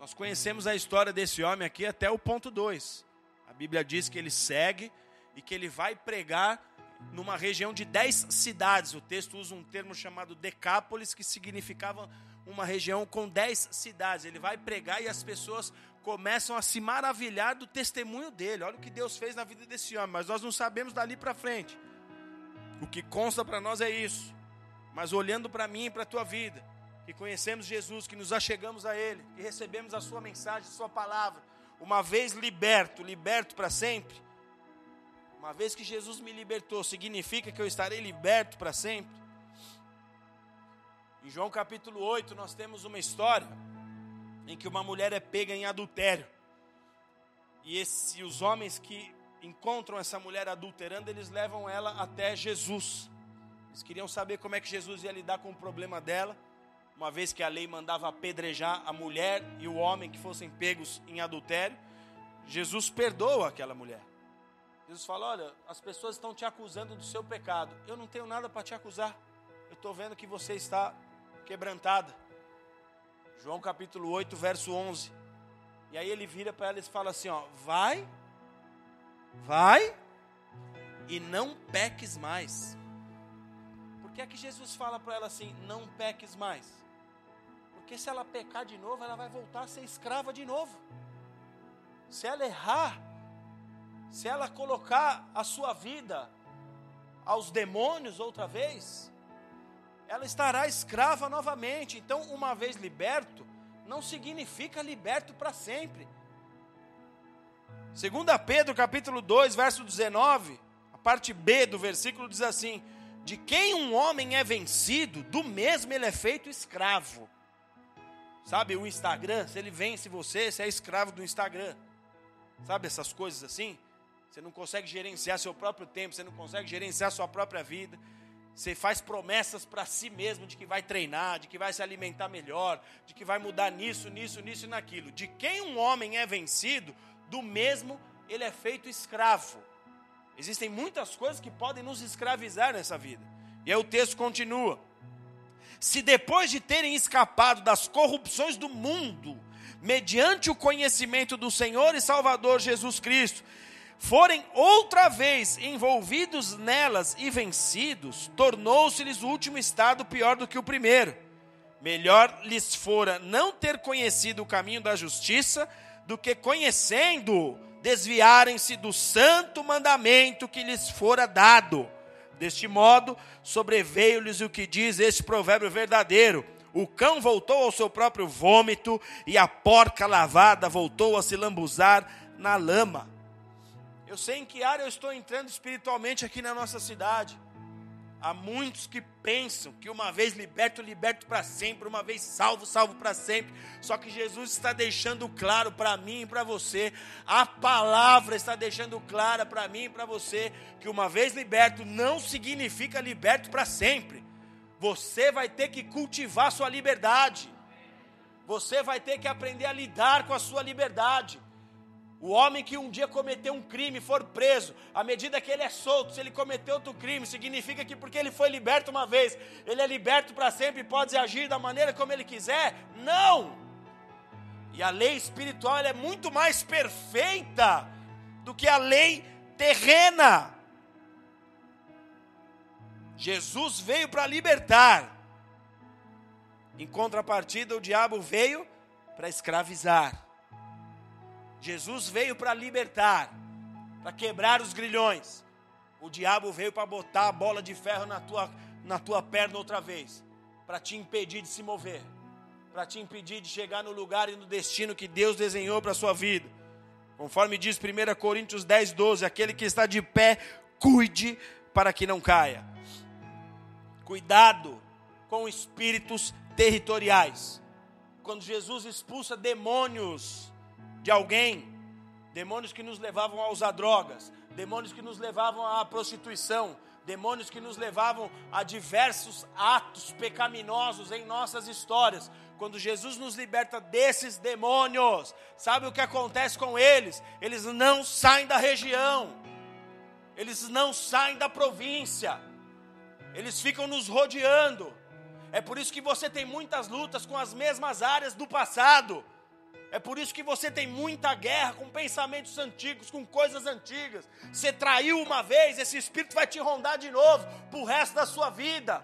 Nós conhecemos a história desse homem aqui até o ponto 2. A Bíblia diz que ele segue e que ele vai pregar numa região de dez cidades. O texto usa um termo chamado Decápolis, que significava uma região com dez cidades. Ele vai pregar e as pessoas começam a se maravilhar do testemunho dele. Olha o que Deus fez na vida desse homem, mas nós não sabemos dali para frente. O que consta para nós é isso. Mas olhando para mim e para a tua vida, que conhecemos Jesus, que nos achegamos a Ele, que recebemos a Sua mensagem, a Sua palavra, uma vez liberto, liberto para sempre, uma vez que Jesus me libertou, significa que eu estarei liberto para sempre? Em João capítulo 8, nós temos uma história em que uma mulher é pega em adultério. E esse, os homens que encontram essa mulher adulterando, eles levam ela até Jesus. Eles queriam saber como é que Jesus ia lidar com o problema dela, uma vez que a lei mandava apedrejar a mulher e o homem que fossem pegos em adultério. Jesus perdoa aquela mulher. Jesus fala: Olha, as pessoas estão te acusando do seu pecado. Eu não tenho nada para te acusar. Eu estou vendo que você está quebrantada. João capítulo 8, verso 11. E aí ele vira para ela e fala assim: Ó, vai, vai e não peques mais. Que é que Jesus fala para ela assim: Não peques mais? Porque se ela pecar de novo, ela vai voltar a ser escrava de novo. Se ela errar, se ela colocar a sua vida aos demônios outra vez, ela estará escrava novamente. Então, uma vez liberto, não significa liberto para sempre. 2 Pedro capítulo 2, verso 19, a parte B do versículo diz assim: De quem um homem é vencido, do mesmo ele é feito escravo. Sabe, o Instagram, se ele vence você, você é escravo do Instagram. Sabe essas coisas assim? Você não consegue gerenciar seu próprio tempo, você não consegue gerenciar sua própria vida. Você faz promessas para si mesmo de que vai treinar, de que vai se alimentar melhor, de que vai mudar nisso, nisso, nisso e naquilo. De quem um homem é vencido, do mesmo ele é feito escravo. Existem muitas coisas que podem nos escravizar nessa vida. E aí o texto continua se depois de terem escapado das corrupções do mundo, mediante o conhecimento do Senhor e Salvador Jesus Cristo, forem outra vez envolvidos nelas e vencidos, tornou-se-lhes o último estado pior do que o primeiro. Melhor lhes fora não ter conhecido o caminho da justiça, do que conhecendo, desviarem-se do santo mandamento que lhes fora dado Deste modo, sobreveio-lhes o que diz este provérbio verdadeiro: o cão voltou ao seu próprio vômito, e a porca lavada voltou a se lambuzar na lama. Eu sei em que área eu estou entrando espiritualmente aqui na nossa cidade. Há muitos que pensam que uma vez liberto, liberto para sempre, uma vez salvo, salvo para sempre. Só que Jesus está deixando claro para mim e para você, a palavra está deixando clara para mim e para você, que uma vez liberto não significa liberto para sempre. Você vai ter que cultivar sua liberdade. Você vai ter que aprender a lidar com a sua liberdade. O homem que um dia cometeu um crime for preso, à medida que ele é solto, se ele cometeu outro crime, significa que porque ele foi liberto uma vez, ele é liberto para sempre e pode agir da maneira como ele quiser? Não! E a lei espiritual é muito mais perfeita do que a lei terrena. Jesus veio para libertar. Em contrapartida, o diabo veio para escravizar. Jesus veio para libertar, para quebrar os grilhões. O diabo veio para botar a bola de ferro na tua, na tua perna outra vez, para te impedir de se mover, para te impedir de chegar no lugar e no destino que Deus desenhou para a sua vida. Conforme diz 1 Coríntios 10, 12: aquele que está de pé, cuide para que não caia. Cuidado com espíritos territoriais. Quando Jesus expulsa demônios de alguém, demônios que nos levavam a usar drogas, demônios que nos levavam à prostituição, demônios que nos levavam a diversos atos pecaminosos em nossas histórias. Quando Jesus nos liberta desses demônios, sabe o que acontece com eles? Eles não saem da região, eles não saem da província, eles ficam nos rodeando. É por isso que você tem muitas lutas com as mesmas áreas do passado é por isso que você tem muita guerra com pensamentos antigos, com coisas antigas. Você traiu uma vez, esse espírito vai te rondar de novo para o resto da sua vida.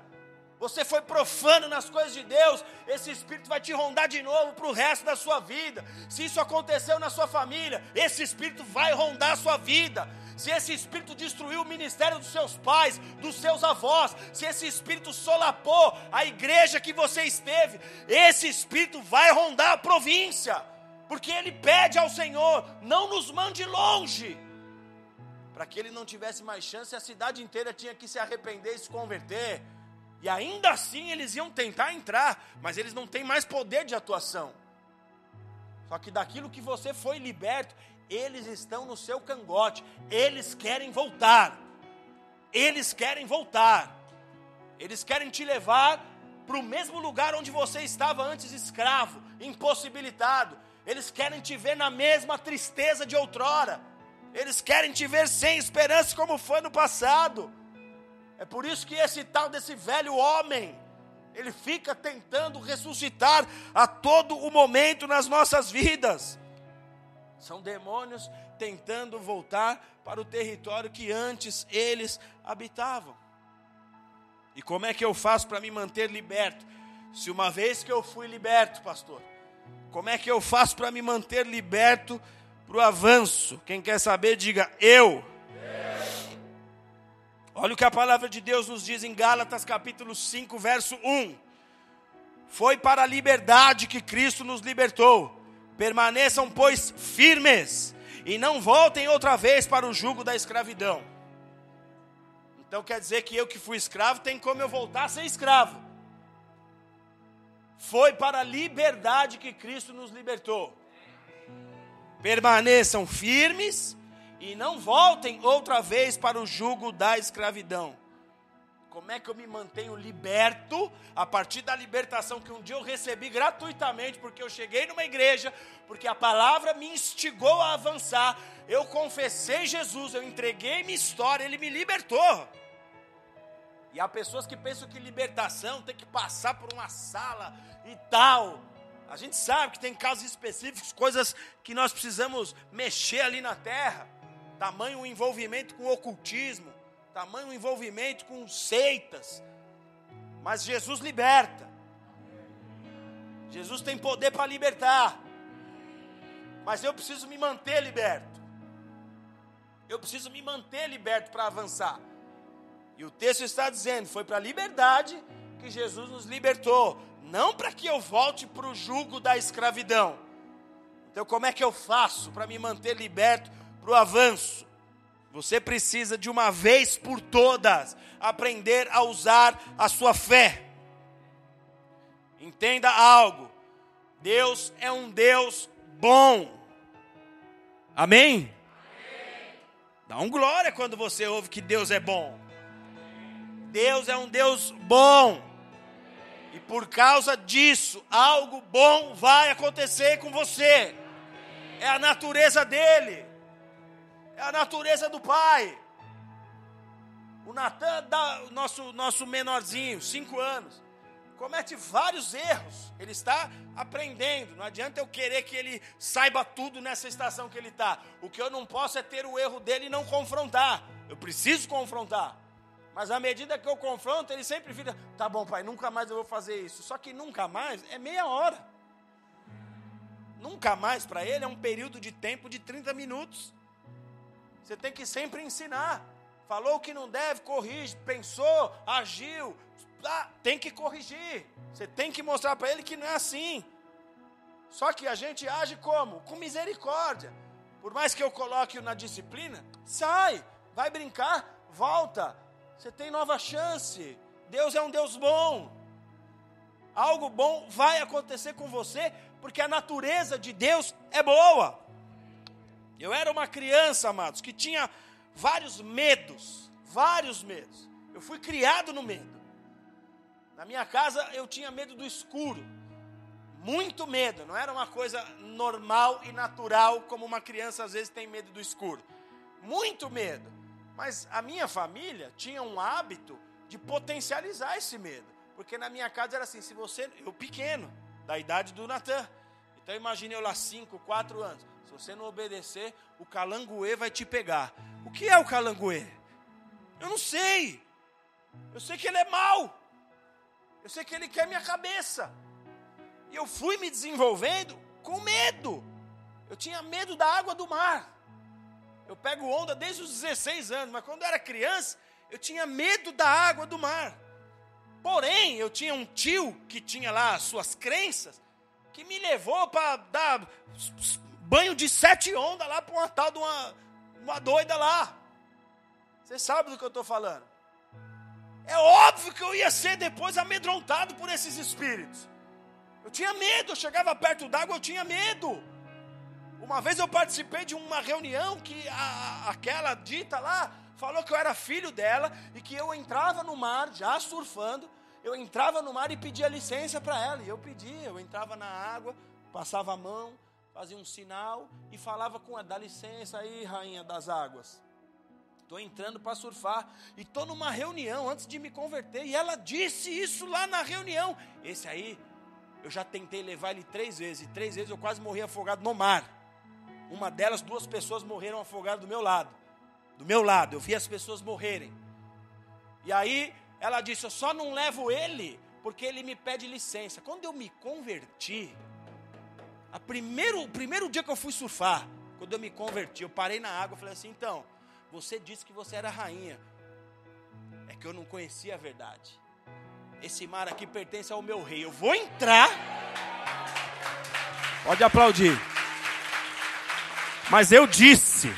Você foi profano nas coisas de Deus, esse espírito vai te rondar de novo para o resto da sua vida. Se isso aconteceu na sua família, esse espírito vai rondar a sua vida. Se esse espírito destruiu o ministério dos seus pais, dos seus avós, se esse espírito solapou a igreja que você esteve, esse espírito vai rondar a província porque ele pede ao Senhor: não nos mande longe. Para que ele não tivesse mais chance, a cidade inteira tinha que se arrepender e se converter. E ainda assim eles iam tentar entrar, mas eles não têm mais poder de atuação. Só que daquilo que você foi liberto, eles estão no seu cangote, eles querem voltar. Eles querem voltar. Eles querem te levar para o mesmo lugar onde você estava antes escravo, impossibilitado. Eles querem te ver na mesma tristeza de outrora. Eles querem te ver sem esperança como foi no passado. É por isso que esse tal desse velho homem, ele fica tentando ressuscitar a todo o momento nas nossas vidas. São demônios tentando voltar para o território que antes eles habitavam. E como é que eu faço para me manter liberto? Se uma vez que eu fui liberto, pastor, como é que eu faço para me manter liberto para o avanço? Quem quer saber, diga eu. Olha o que a palavra de Deus nos diz em Gálatas capítulo 5, verso 1. Foi para a liberdade que Cristo nos libertou. Permaneçam, pois, firmes e não voltem outra vez para o jugo da escravidão. Então quer dizer que eu que fui escravo, tem como eu voltar a ser escravo. Foi para a liberdade que Cristo nos libertou. Permaneçam firmes e não voltem outra vez para o jugo da escravidão. Como é que eu me mantenho liberto a partir da libertação que um dia eu recebi gratuitamente, porque eu cheguei numa igreja, porque a palavra me instigou a avançar, eu confessei Jesus, eu entreguei minha história, ele me libertou. E há pessoas que pensam que libertação tem que passar por uma sala e tal. A gente sabe que tem casos específicos, coisas que nós precisamos mexer ali na terra. Tamanho envolvimento com ocultismo, tamanho envolvimento com seitas. Mas Jesus liberta. Jesus tem poder para libertar. Mas eu preciso me manter liberto. Eu preciso me manter liberto para avançar. E o texto está dizendo: foi para a liberdade que Jesus nos libertou, não para que eu volte para o jugo da escravidão. Então, como é que eu faço para me manter liberto para o avanço? Você precisa de uma vez por todas aprender a usar a sua fé. Entenda algo: Deus é um Deus bom. Amém? Amém? Dá um glória quando você ouve que Deus é bom. Deus é um Deus bom. E por causa disso, algo bom vai acontecer com você. É a natureza dele. É a natureza do Pai. O Natan, nosso, nosso menorzinho, cinco anos, comete vários erros. Ele está aprendendo. Não adianta eu querer que ele saiba tudo nessa estação que ele está. O que eu não posso é ter o erro dele e não confrontar. Eu preciso confrontar. Mas à medida que eu confronto, ele sempre fica: tá bom, pai, nunca mais eu vou fazer isso. Só que nunca mais é meia hora. Nunca mais para ele é um período de tempo de 30 minutos. Você tem que sempre ensinar. Falou que não deve, corrige. Pensou, agiu, ah, tem que corrigir. Você tem que mostrar para ele que não é assim. Só que a gente age como? Com misericórdia. Por mais que eu coloque-o na disciplina, sai, vai brincar, volta. Você tem nova chance. Deus é um Deus bom. Algo bom vai acontecer com você, porque a natureza de Deus é boa. Eu era uma criança, amados, que tinha vários medos, vários medos. Eu fui criado no medo. Na minha casa eu tinha medo do escuro. Muito medo, não era uma coisa normal e natural como uma criança às vezes tem medo do escuro. Muito medo. Mas a minha família tinha um hábito de potencializar esse medo. Porque na minha casa era assim, se você, eu pequeno, da idade do Natan. Então imagine eu lá 5, 4 anos você não obedecer, o calanguê vai te pegar. O que é o calanguê? Eu não sei. Eu sei que ele é mau. Eu sei que ele quer minha cabeça. E eu fui me desenvolvendo com medo. Eu tinha medo da água do mar. Eu pego onda desde os 16 anos, mas quando eu era criança, eu tinha medo da água do mar. Porém, eu tinha um tio que tinha lá as suas crenças, que me levou para dar banho de sete ondas lá para uma tal de uma, uma doida lá. Você sabe do que eu estou falando? É óbvio que eu ia ser depois amedrontado por esses espíritos. Eu tinha medo, eu chegava perto d'água, eu tinha medo. Uma vez eu participei de uma reunião que a, aquela dita lá falou que eu era filho dela e que eu entrava no mar, já surfando, eu entrava no mar e pedia licença para ela. E eu pedia, eu entrava na água, passava a mão, fazia um sinal e falava com ela, dá licença aí, rainha das águas. Estou entrando para surfar e estou numa reunião antes de me converter. E ela disse isso lá na reunião. Esse aí, eu já tentei levar ele três vezes. E três vezes eu quase morri afogado no mar. Uma delas, duas pessoas morreram afogadas do meu lado. Do meu lado, eu vi as pessoas morrerem. E aí ela disse: Eu só não levo ele porque ele me pede licença. Quando eu me converti, a primeiro, o primeiro dia que eu fui surfar, quando eu me converti, eu parei na água e falei assim: então, você disse que você era rainha. É que eu não conhecia a verdade. Esse mar aqui pertence ao meu rei. Eu vou entrar. Pode aplaudir. Mas eu disse,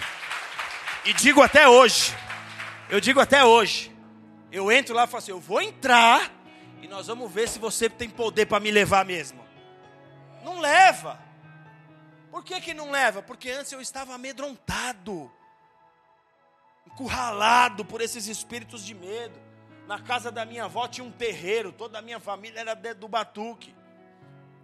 e digo até hoje, eu digo até hoje, eu entro lá e falo assim: eu vou entrar e nós vamos ver se você tem poder para me levar mesmo. Não leva. Por que, que não leva? Porque antes eu estava amedrontado, encurralado por esses espíritos de medo. Na casa da minha avó tinha um terreiro, toda a minha família era do batuque.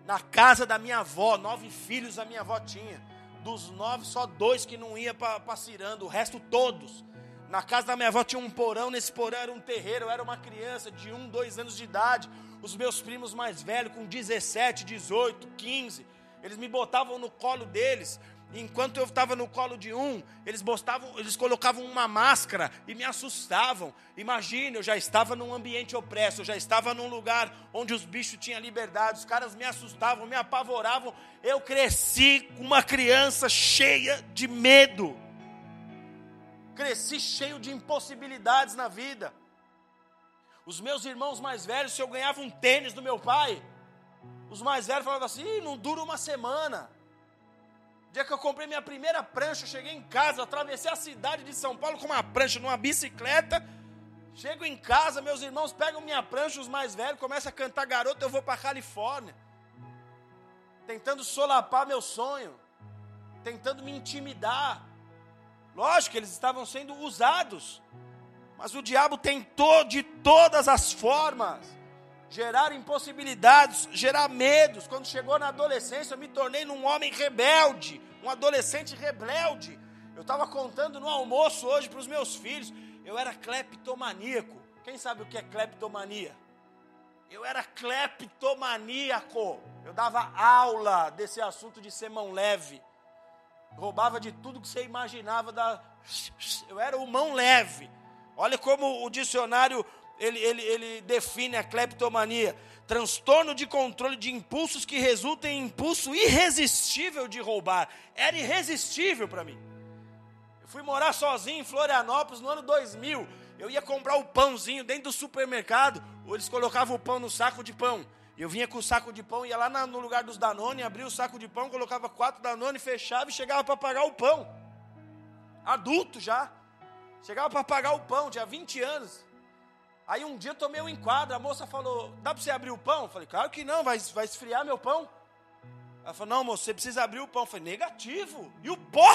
Na casa da minha avó, nove filhos a minha avó tinha. Dos nove, só dois que não ia para Ciranda, o resto todos. Na casa da minha avó tinha um porão, nesse porão era um terreiro, eu era uma criança de um, dois anos de idade. Os meus primos mais velhos, com 17, 18, 15, eles me botavam no colo deles. Enquanto eu estava no colo de um, eles botavam, eles colocavam uma máscara e me assustavam. Imagine, eu já estava num ambiente opresso, eu já estava num lugar onde os bichos tinham liberdade, os caras me assustavam, me apavoravam. Eu cresci com uma criança cheia de medo. Cresci cheio de impossibilidades na vida. Os meus irmãos mais velhos, se eu ganhava um tênis do meu pai, os mais velhos falavam assim: não dura uma semana. Dia que eu comprei minha primeira prancha, eu cheguei em casa, atravessei a cidade de São Paulo com uma prancha, numa bicicleta. Chego em casa, meus irmãos pegam minha prancha, os mais velhos, começam a cantar garoto, eu vou para Califórnia. Tentando solapar meu sonho, tentando me intimidar. Lógico que eles estavam sendo usados, mas o diabo tentou de todas as formas gerar impossibilidades, gerar medos. Quando chegou na adolescência, eu me tornei um homem rebelde, um adolescente rebelde. Eu estava contando no almoço hoje para os meus filhos, eu era cleptomaníaco. Quem sabe o que é cleptomania? Eu era cleptomaníaco. Eu dava aula desse assunto de ser mão leve. Roubava de tudo que você imaginava da eu era o mão leve. Olha como o dicionário ele, ele, ele define a cleptomania: transtorno de controle de impulsos que resulta em impulso irresistível de roubar. Era irresistível para mim. Eu fui morar sozinho em Florianópolis no ano 2000. Eu ia comprar o pãozinho dentro do supermercado, eles colocavam o pão no saco de pão. Eu vinha com o saco de pão, ia lá no lugar dos Danone, abria o saco de pão, colocava quatro Danone, fechava e chegava para pagar o pão. Adulto já. Chegava para pagar o pão, tinha 20 anos. Aí um dia eu tomei um enquadro, a moça falou: dá para você abrir o pão? Eu falei: claro que não, vai, vai esfriar meu pão. Ela falou: não, moça, você precisa abrir o pão. Eu falei: negativo. E o pó?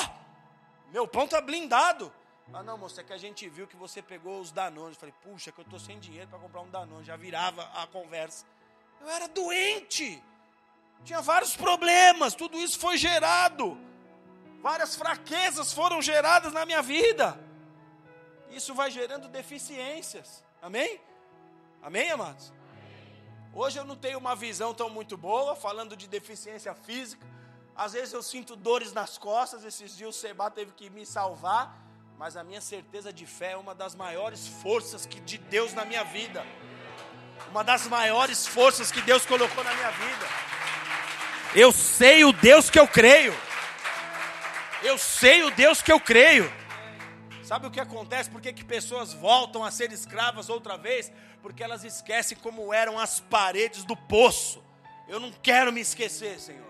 Meu pão está blindado. Ah, não, moça, é que a gente viu que você pegou os Danones. Eu falei: puxa, que eu estou sem dinheiro para comprar um Danone. Já virava a conversa. Eu era doente. Tinha vários problemas, tudo isso foi gerado. Várias fraquezas foram geradas na minha vida. Isso vai gerando deficiências. Amém? Amém, amados? Hoje eu não tenho uma visão tão muito boa, falando de deficiência física. Às vezes eu sinto dores nas costas. Esses dias o Seba teve que me salvar. Mas a minha certeza de fé é uma das maiores forças que, de Deus na minha vida. Uma das maiores forças que Deus colocou na minha vida. Eu sei o Deus que eu creio. Eu sei o Deus que eu creio. Sabe o que acontece? Por que, que pessoas voltam a ser escravas outra vez? Porque elas esquecem como eram as paredes do poço. Eu não quero me esquecer, Senhor.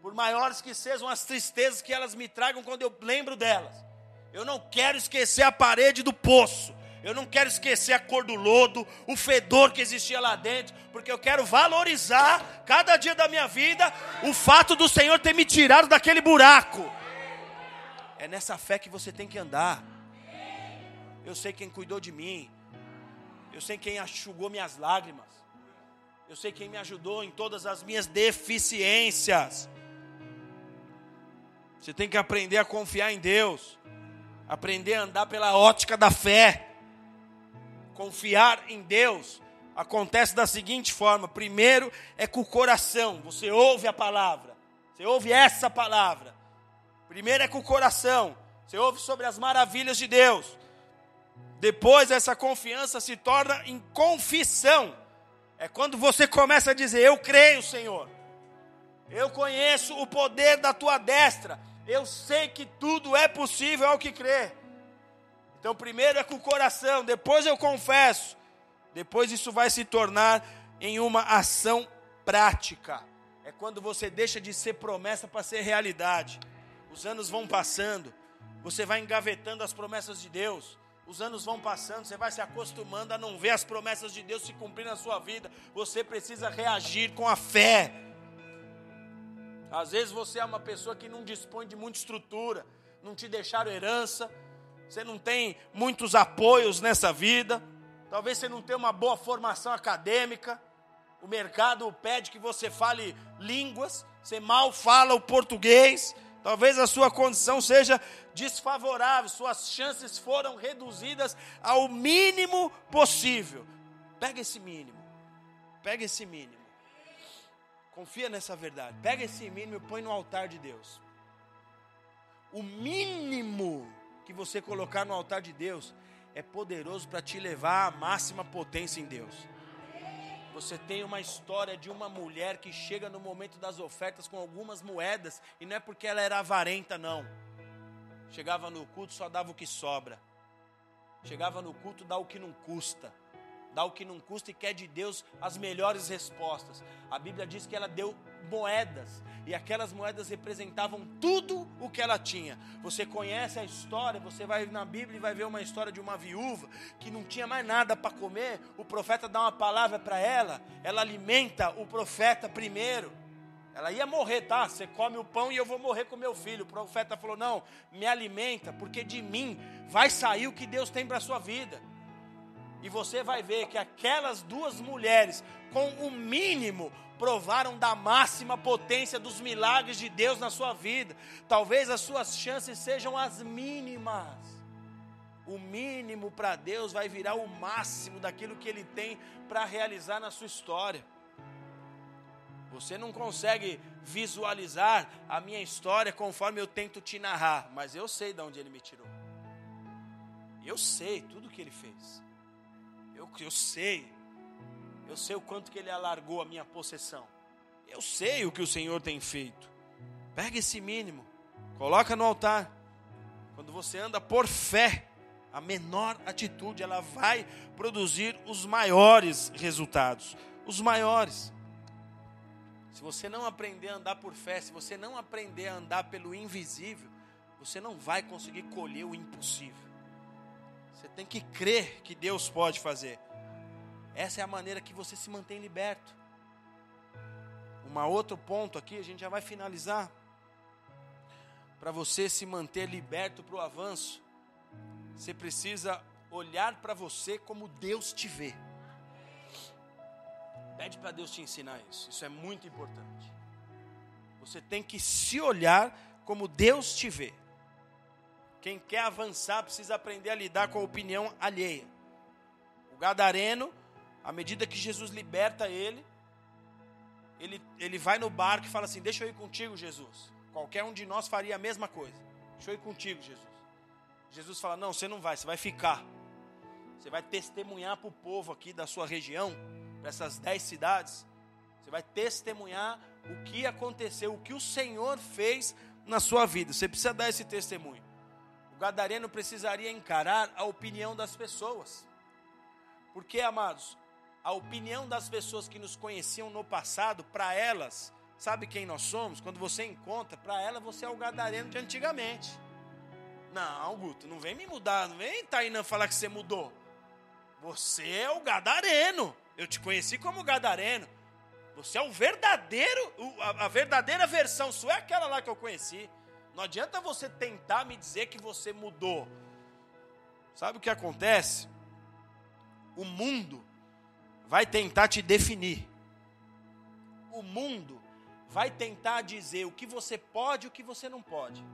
Por maiores que sejam as tristezas que elas me tragam quando eu lembro delas. Eu não quero esquecer a parede do poço. Eu não quero esquecer a cor do lodo, o fedor que existia lá dentro, porque eu quero valorizar cada dia da minha vida o fato do Senhor ter me tirado daquele buraco. É nessa fé que você tem que andar. Eu sei quem cuidou de mim. Eu sei quem enxugou minhas lágrimas. Eu sei quem me ajudou em todas as minhas deficiências. Você tem que aprender a confiar em Deus. Aprender a andar pela ótica da fé. Confiar em Deus acontece da seguinte forma: primeiro é com o coração, você ouve a palavra, você ouve essa palavra, Primeiro é com o coração. Você ouve sobre as maravilhas de Deus. Depois essa confiança se torna em confissão. É quando você começa a dizer: Eu creio, Senhor. Eu conheço o poder da tua destra. Eu sei que tudo é possível ao que crê. Então, primeiro é com o coração, depois eu confesso. Depois isso vai se tornar em uma ação prática. É quando você deixa de ser promessa para ser realidade. Os anos vão passando, você vai engavetando as promessas de Deus. Os anos vão passando, você vai se acostumando a não ver as promessas de Deus se cumprir na sua vida. Você precisa reagir com a fé. Às vezes você é uma pessoa que não dispõe de muita estrutura, não te deixaram herança, você não tem muitos apoios nessa vida, talvez você não tenha uma boa formação acadêmica. O mercado pede que você fale línguas, você mal fala o português, Talvez a sua condição seja desfavorável, suas chances foram reduzidas ao mínimo possível. Pega esse mínimo. Pega esse mínimo. Confia nessa verdade. Pega esse mínimo e põe no altar de Deus. O mínimo que você colocar no altar de Deus é poderoso para te levar à máxima potência em Deus. Você tem uma história de uma mulher que chega no momento das ofertas com algumas moedas, e não é porque ela era avarenta, não. Chegava no culto, só dava o que sobra. Chegava no culto, dá o que não custa. Dá o que não custa e quer de Deus as melhores respostas. A Bíblia diz que ela deu moedas, e aquelas moedas representavam tudo o que ela tinha. Você conhece a história, você vai na Bíblia e vai ver uma história de uma viúva que não tinha mais nada para comer, o profeta dá uma palavra para ela, ela alimenta o profeta primeiro. Ela ia morrer, tá? Você come o pão e eu vou morrer com meu filho. O profeta falou: Não, me alimenta, porque de mim vai sair o que Deus tem para a sua vida. E você vai ver que aquelas duas mulheres, com o mínimo, provaram da máxima potência dos milagres de Deus na sua vida. Talvez as suas chances sejam as mínimas. O mínimo para Deus vai virar o máximo daquilo que Ele tem para realizar na sua história. Você não consegue visualizar a minha história conforme eu tento te narrar, mas eu sei de onde Ele me tirou. Eu sei tudo que Ele fez. Eu, eu sei eu sei o quanto que ele alargou a minha possessão. Eu sei o que o Senhor tem feito. Pega esse mínimo, coloca no altar. Quando você anda por fé, a menor atitude ela vai produzir os maiores resultados, os maiores. Se você não aprender a andar por fé, se você não aprender a andar pelo invisível, você não vai conseguir colher o impossível. Você tem que crer que Deus pode fazer. Essa é a maneira que você se mantém liberto. Um outro ponto aqui, a gente já vai finalizar. Para você se manter liberto para o avanço, você precisa olhar para você como Deus te vê. Pede para Deus te ensinar isso. Isso é muito importante. Você tem que se olhar como Deus te vê. Quem quer avançar precisa aprender a lidar com a opinião alheia. O gadareno à medida que Jesus liberta ele, ele, ele vai no barco e fala assim: Deixa eu ir contigo, Jesus. Qualquer um de nós faria a mesma coisa. Deixa eu ir contigo, Jesus. Jesus fala: Não, você não vai, você vai ficar. Você vai testemunhar para o povo aqui da sua região, para essas dez cidades. Você vai testemunhar o que aconteceu, o que o Senhor fez na sua vida. Você precisa dar esse testemunho. O gadareno precisaria encarar a opinião das pessoas. Porque, amados, a opinião das pessoas que nos conheciam no passado, para elas, sabe quem nós somos? Quando você encontra, para ela você é o gadareno de antigamente. Não, Guto, não vem me mudar, não vem Tainã falar que você mudou. Você é o gadareno. Eu te conheci como gadareno. Você é o verdadeiro, a, verdadeira versão sua é aquela lá que eu conheci. Não adianta você tentar me dizer que você mudou. Sabe o que acontece? O mundo vai tentar te definir. O mundo vai tentar dizer o que você pode e o que você não pode.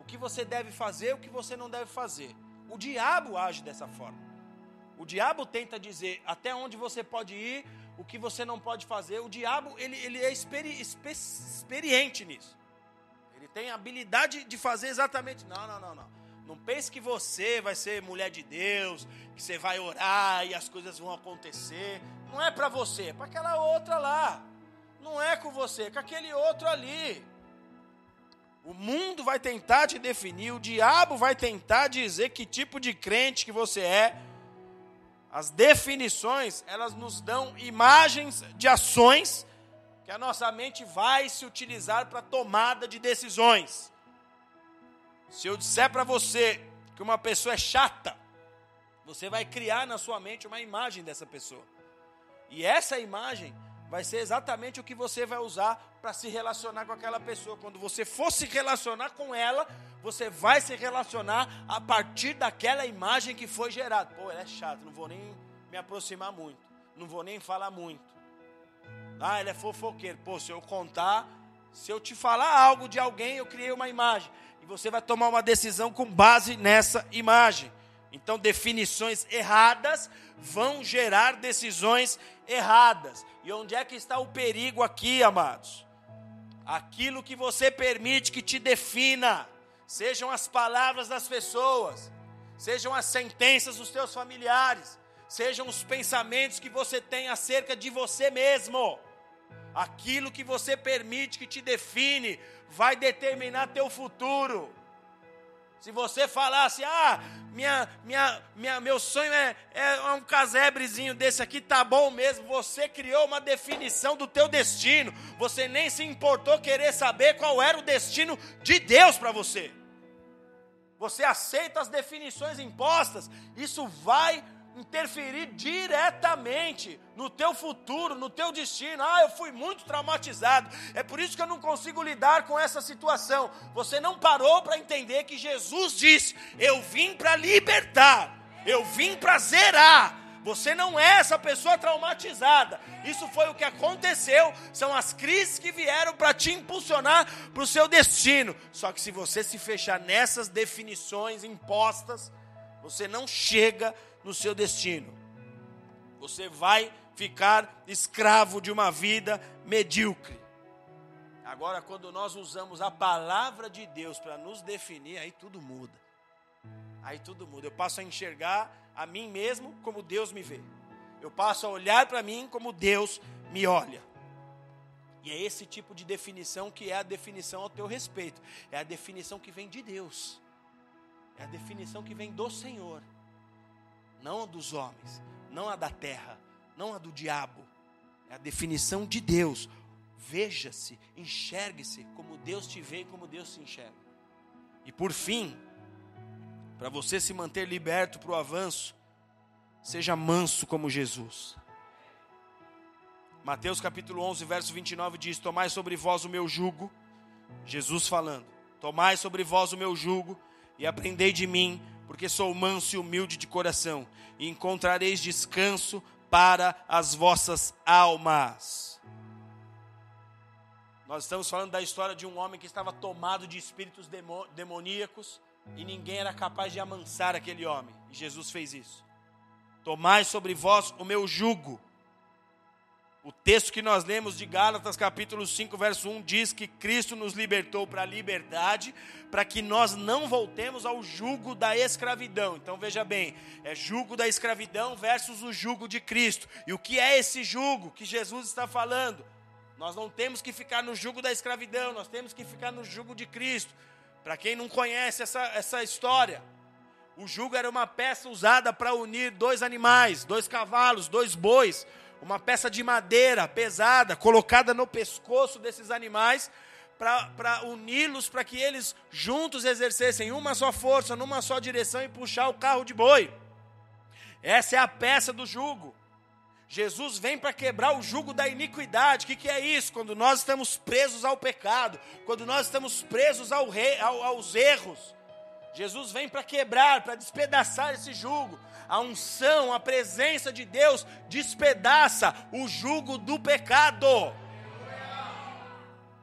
O que você deve fazer e o que você não deve fazer. O diabo age dessa forma. O diabo tenta dizer até onde você pode ir, o que você não pode fazer. O diabo, ele, ele é experi, exper, experiente nisso. Tem habilidade de fazer exatamente. Não, não, não, não. Não pense que você vai ser mulher de Deus, que você vai orar e as coisas vão acontecer. Não é para você, é para aquela outra lá. Não é com você, é com aquele outro ali. O mundo vai tentar te definir, o diabo vai tentar dizer que tipo de crente que você é. As definições, elas nos dão imagens de ações que a nossa mente vai se utilizar para tomada de decisões. Se eu disser para você que uma pessoa é chata, você vai criar na sua mente uma imagem dessa pessoa. E essa imagem vai ser exatamente o que você vai usar para se relacionar com aquela pessoa. Quando você for se relacionar com ela, você vai se relacionar a partir daquela imagem que foi gerada. Pô, ela é chata, não vou nem me aproximar muito, não vou nem falar muito. Ah, ele é fofoqueiro. Pô, se eu contar, se eu te falar algo de alguém, eu criei uma imagem. E você vai tomar uma decisão com base nessa imagem. Então, definições erradas vão gerar decisões erradas. E onde é que está o perigo aqui, amados? Aquilo que você permite que te defina, sejam as palavras das pessoas, sejam as sentenças dos teus familiares, sejam os pensamentos que você tem acerca de você mesmo. Aquilo que você permite que te define vai determinar teu futuro. Se você falasse, ah, minha, minha, minha, meu sonho é, é um casebrezinho desse aqui, tá bom mesmo. Você criou uma definição do teu destino. Você nem se importou querer saber qual era o destino de Deus para você. Você aceita as definições impostas, isso vai interferir diretamente no teu futuro, no teu destino. Ah, eu fui muito traumatizado. É por isso que eu não consigo lidar com essa situação. Você não parou para entender que Jesus disse: "Eu vim para libertar. Eu vim para zerar". Você não é essa pessoa traumatizada. Isso foi o que aconteceu. São as crises que vieram para te impulsionar para o seu destino. Só que se você se fechar nessas definições impostas, você não chega no seu destino. Você vai ficar escravo de uma vida medíocre. Agora, quando nós usamos a palavra de Deus para nos definir, aí tudo muda. Aí tudo muda. Eu passo a enxergar a mim mesmo como Deus me vê. Eu passo a olhar para mim como Deus me olha. E é esse tipo de definição que é a definição ao teu respeito. É a definição que vem de Deus. É a definição que vem do Senhor não a dos homens, não a da terra, não a do diabo. É a definição de Deus. Veja-se, enxergue-se como Deus te vê e como Deus se enxerga. E por fim, para você se manter liberto para o avanço, seja manso como Jesus. Mateus capítulo 11, verso 29 diz: Tomai sobre vós o meu jugo, Jesus falando, tomai sobre vós o meu jugo e aprendei de mim, porque sou manso e humilde de coração, e encontrareis descanso para as vossas almas. Nós estamos falando da história de um homem que estava tomado de espíritos demoníacos e ninguém era capaz de amansar aquele homem. E Jesus fez isso. Tomai sobre vós o meu jugo o texto que nós lemos de Gálatas, capítulo 5, verso 1, diz que Cristo nos libertou para a liberdade, para que nós não voltemos ao jugo da escravidão. Então veja bem, é jugo da escravidão versus o jugo de Cristo. E o que é esse jugo que Jesus está falando? Nós não temos que ficar no jugo da escravidão, nós temos que ficar no jugo de Cristo. Para quem não conhece essa, essa história, o jugo era uma peça usada para unir dois animais, dois cavalos, dois bois uma peça de madeira pesada colocada no pescoço desses animais para uni-los para que eles juntos exercessem uma só força, numa só direção e puxar o carro de boi. Essa é a peça do jugo. Jesus vem para quebrar o jugo da iniquidade. O que, que, é isso? Quando nós estamos presos ao pecado, quando nós estamos presos ao rei, ao, aos erros. Jesus vem para quebrar, para despedaçar esse jugo a unção, a presença de Deus despedaça o jugo do pecado.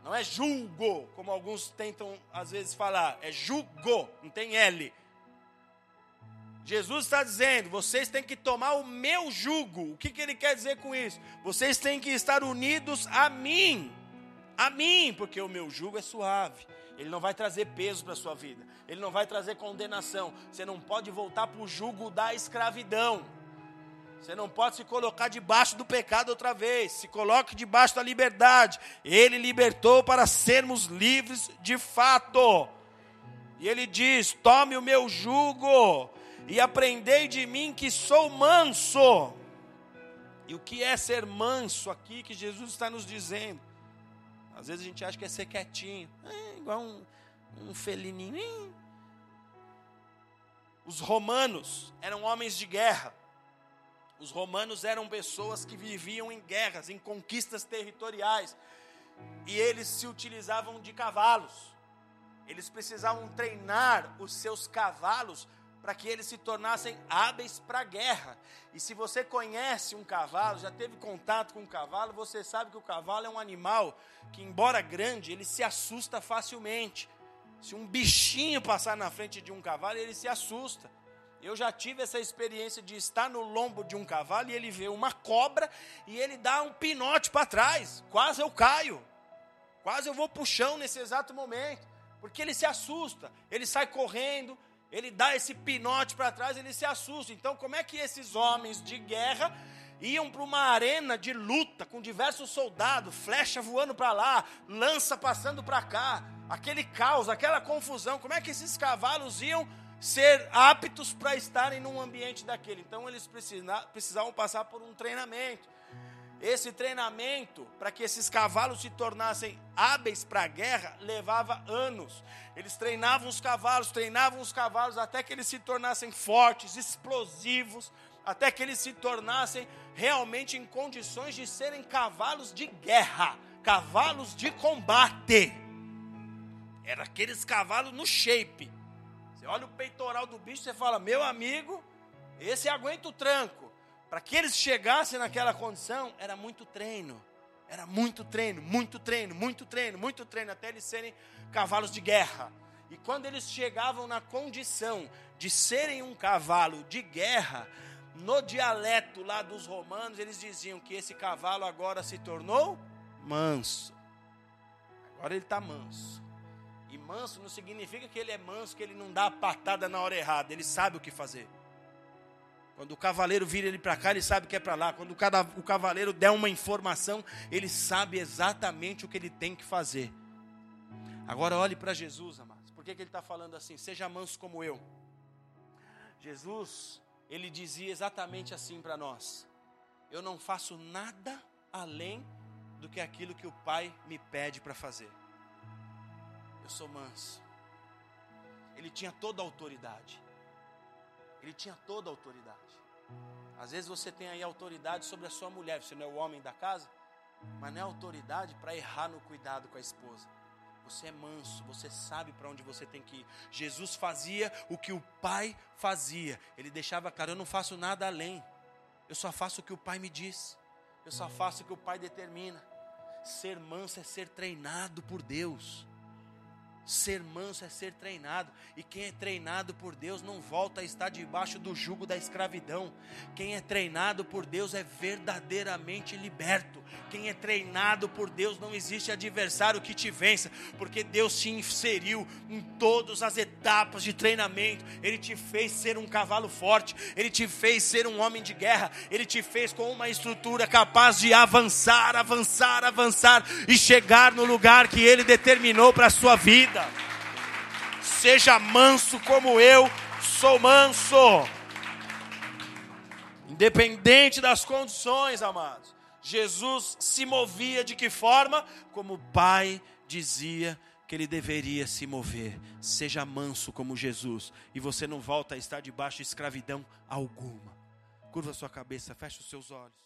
Não é julgo, como alguns tentam às vezes falar, é jugo, não tem L. Jesus está dizendo: vocês têm que tomar o meu jugo. O que, que ele quer dizer com isso? Vocês têm que estar unidos a mim, a mim, porque o meu jugo é suave Ele não vai trazer peso para a sua vida. Ele não vai trazer condenação. Você não pode voltar para o jugo da escravidão. Você não pode se colocar debaixo do pecado outra vez. Se coloque debaixo da liberdade. Ele libertou para sermos livres de fato. E ele diz: Tome o meu jugo e aprendei de mim que sou manso. E o que é ser manso aqui que Jesus está nos dizendo? Às vezes a gente acha que é ser quietinho, é igual um, um felininho. Os romanos eram homens de guerra. Os romanos eram pessoas que viviam em guerras, em conquistas territoriais, e eles se utilizavam de cavalos. Eles precisavam treinar os seus cavalos para que eles se tornassem hábeis para a guerra. E se você conhece um cavalo, já teve contato com um cavalo, você sabe que o cavalo é um animal que, embora grande, ele se assusta facilmente. Se um bichinho passar na frente de um cavalo, ele se assusta. Eu já tive essa experiência de estar no lombo de um cavalo e ele vê uma cobra e ele dá um pinote para trás. Quase eu caio. Quase eu vou para o chão nesse exato momento. Porque ele se assusta. Ele sai correndo, ele dá esse pinote para trás, ele se assusta. Então, como é que esses homens de guerra iam para uma arena de luta com diversos soldados, flecha voando para lá, lança passando para cá, aquele caos, aquela confusão? Como é que esses cavalos iam ser aptos para estarem num ambiente daquele. Então eles precisavam passar por um treinamento. Esse treinamento, para que esses cavalos se tornassem hábeis para a guerra, levava anos. Eles treinavam os cavalos, treinavam os cavalos até que eles se tornassem fortes, explosivos, até que eles se tornassem realmente em condições de serem cavalos de guerra, cavalos de combate. Era aqueles cavalos no shape, você olha o peitoral do bicho, você fala, meu amigo, esse aguenta o tranco. Para que eles chegassem naquela condição, era muito treino. Era muito treino, muito treino, muito treino, muito treino, até eles serem cavalos de guerra. E quando eles chegavam na condição de serem um cavalo de guerra, no dialeto lá dos romanos, eles diziam que esse cavalo agora se tornou manso. Agora ele está manso. E manso não significa que ele é manso, que ele não dá a patada na hora errada, ele sabe o que fazer. Quando o cavaleiro vira ele para cá, ele sabe que é para lá. Quando o cavaleiro der uma informação, ele sabe exatamente o que ele tem que fazer. Agora olhe para Jesus, amados. Por que, que ele está falando assim? Seja manso como eu. Jesus, ele dizia exatamente assim para nós: Eu não faço nada além do que aquilo que o Pai me pede para fazer eu sou manso. Ele tinha toda a autoridade. Ele tinha toda a autoridade. Às vezes você tem aí autoridade sobre a sua mulher, você não é o homem da casa, mas não é autoridade para errar no cuidado com a esposa. Você é manso, você sabe para onde você tem que ir. Jesus fazia o que o Pai fazia. Ele deixava claro: eu não faço nada além. Eu só faço o que o Pai me diz. Eu só faço o que o Pai determina. Ser manso é ser treinado por Deus. Ser manso é ser treinado, e quem é treinado por Deus não volta a estar debaixo do jugo da escravidão. Quem é treinado por Deus é verdadeiramente liberto. Quem é treinado por Deus não existe adversário que te vença, porque Deus te inseriu em todas as etapas de treinamento. Ele te fez ser um cavalo forte, ele te fez ser um homem de guerra, ele te fez com uma estrutura capaz de avançar, avançar, avançar e chegar no lugar que ele determinou para a sua vida Seja manso como eu sou manso. Independente das condições, amados. Jesus se movia de que forma? Como o Pai dizia que ele deveria se mover. Seja manso como Jesus, e você não volta a estar debaixo de escravidão alguma. Curva sua cabeça, feche os seus olhos.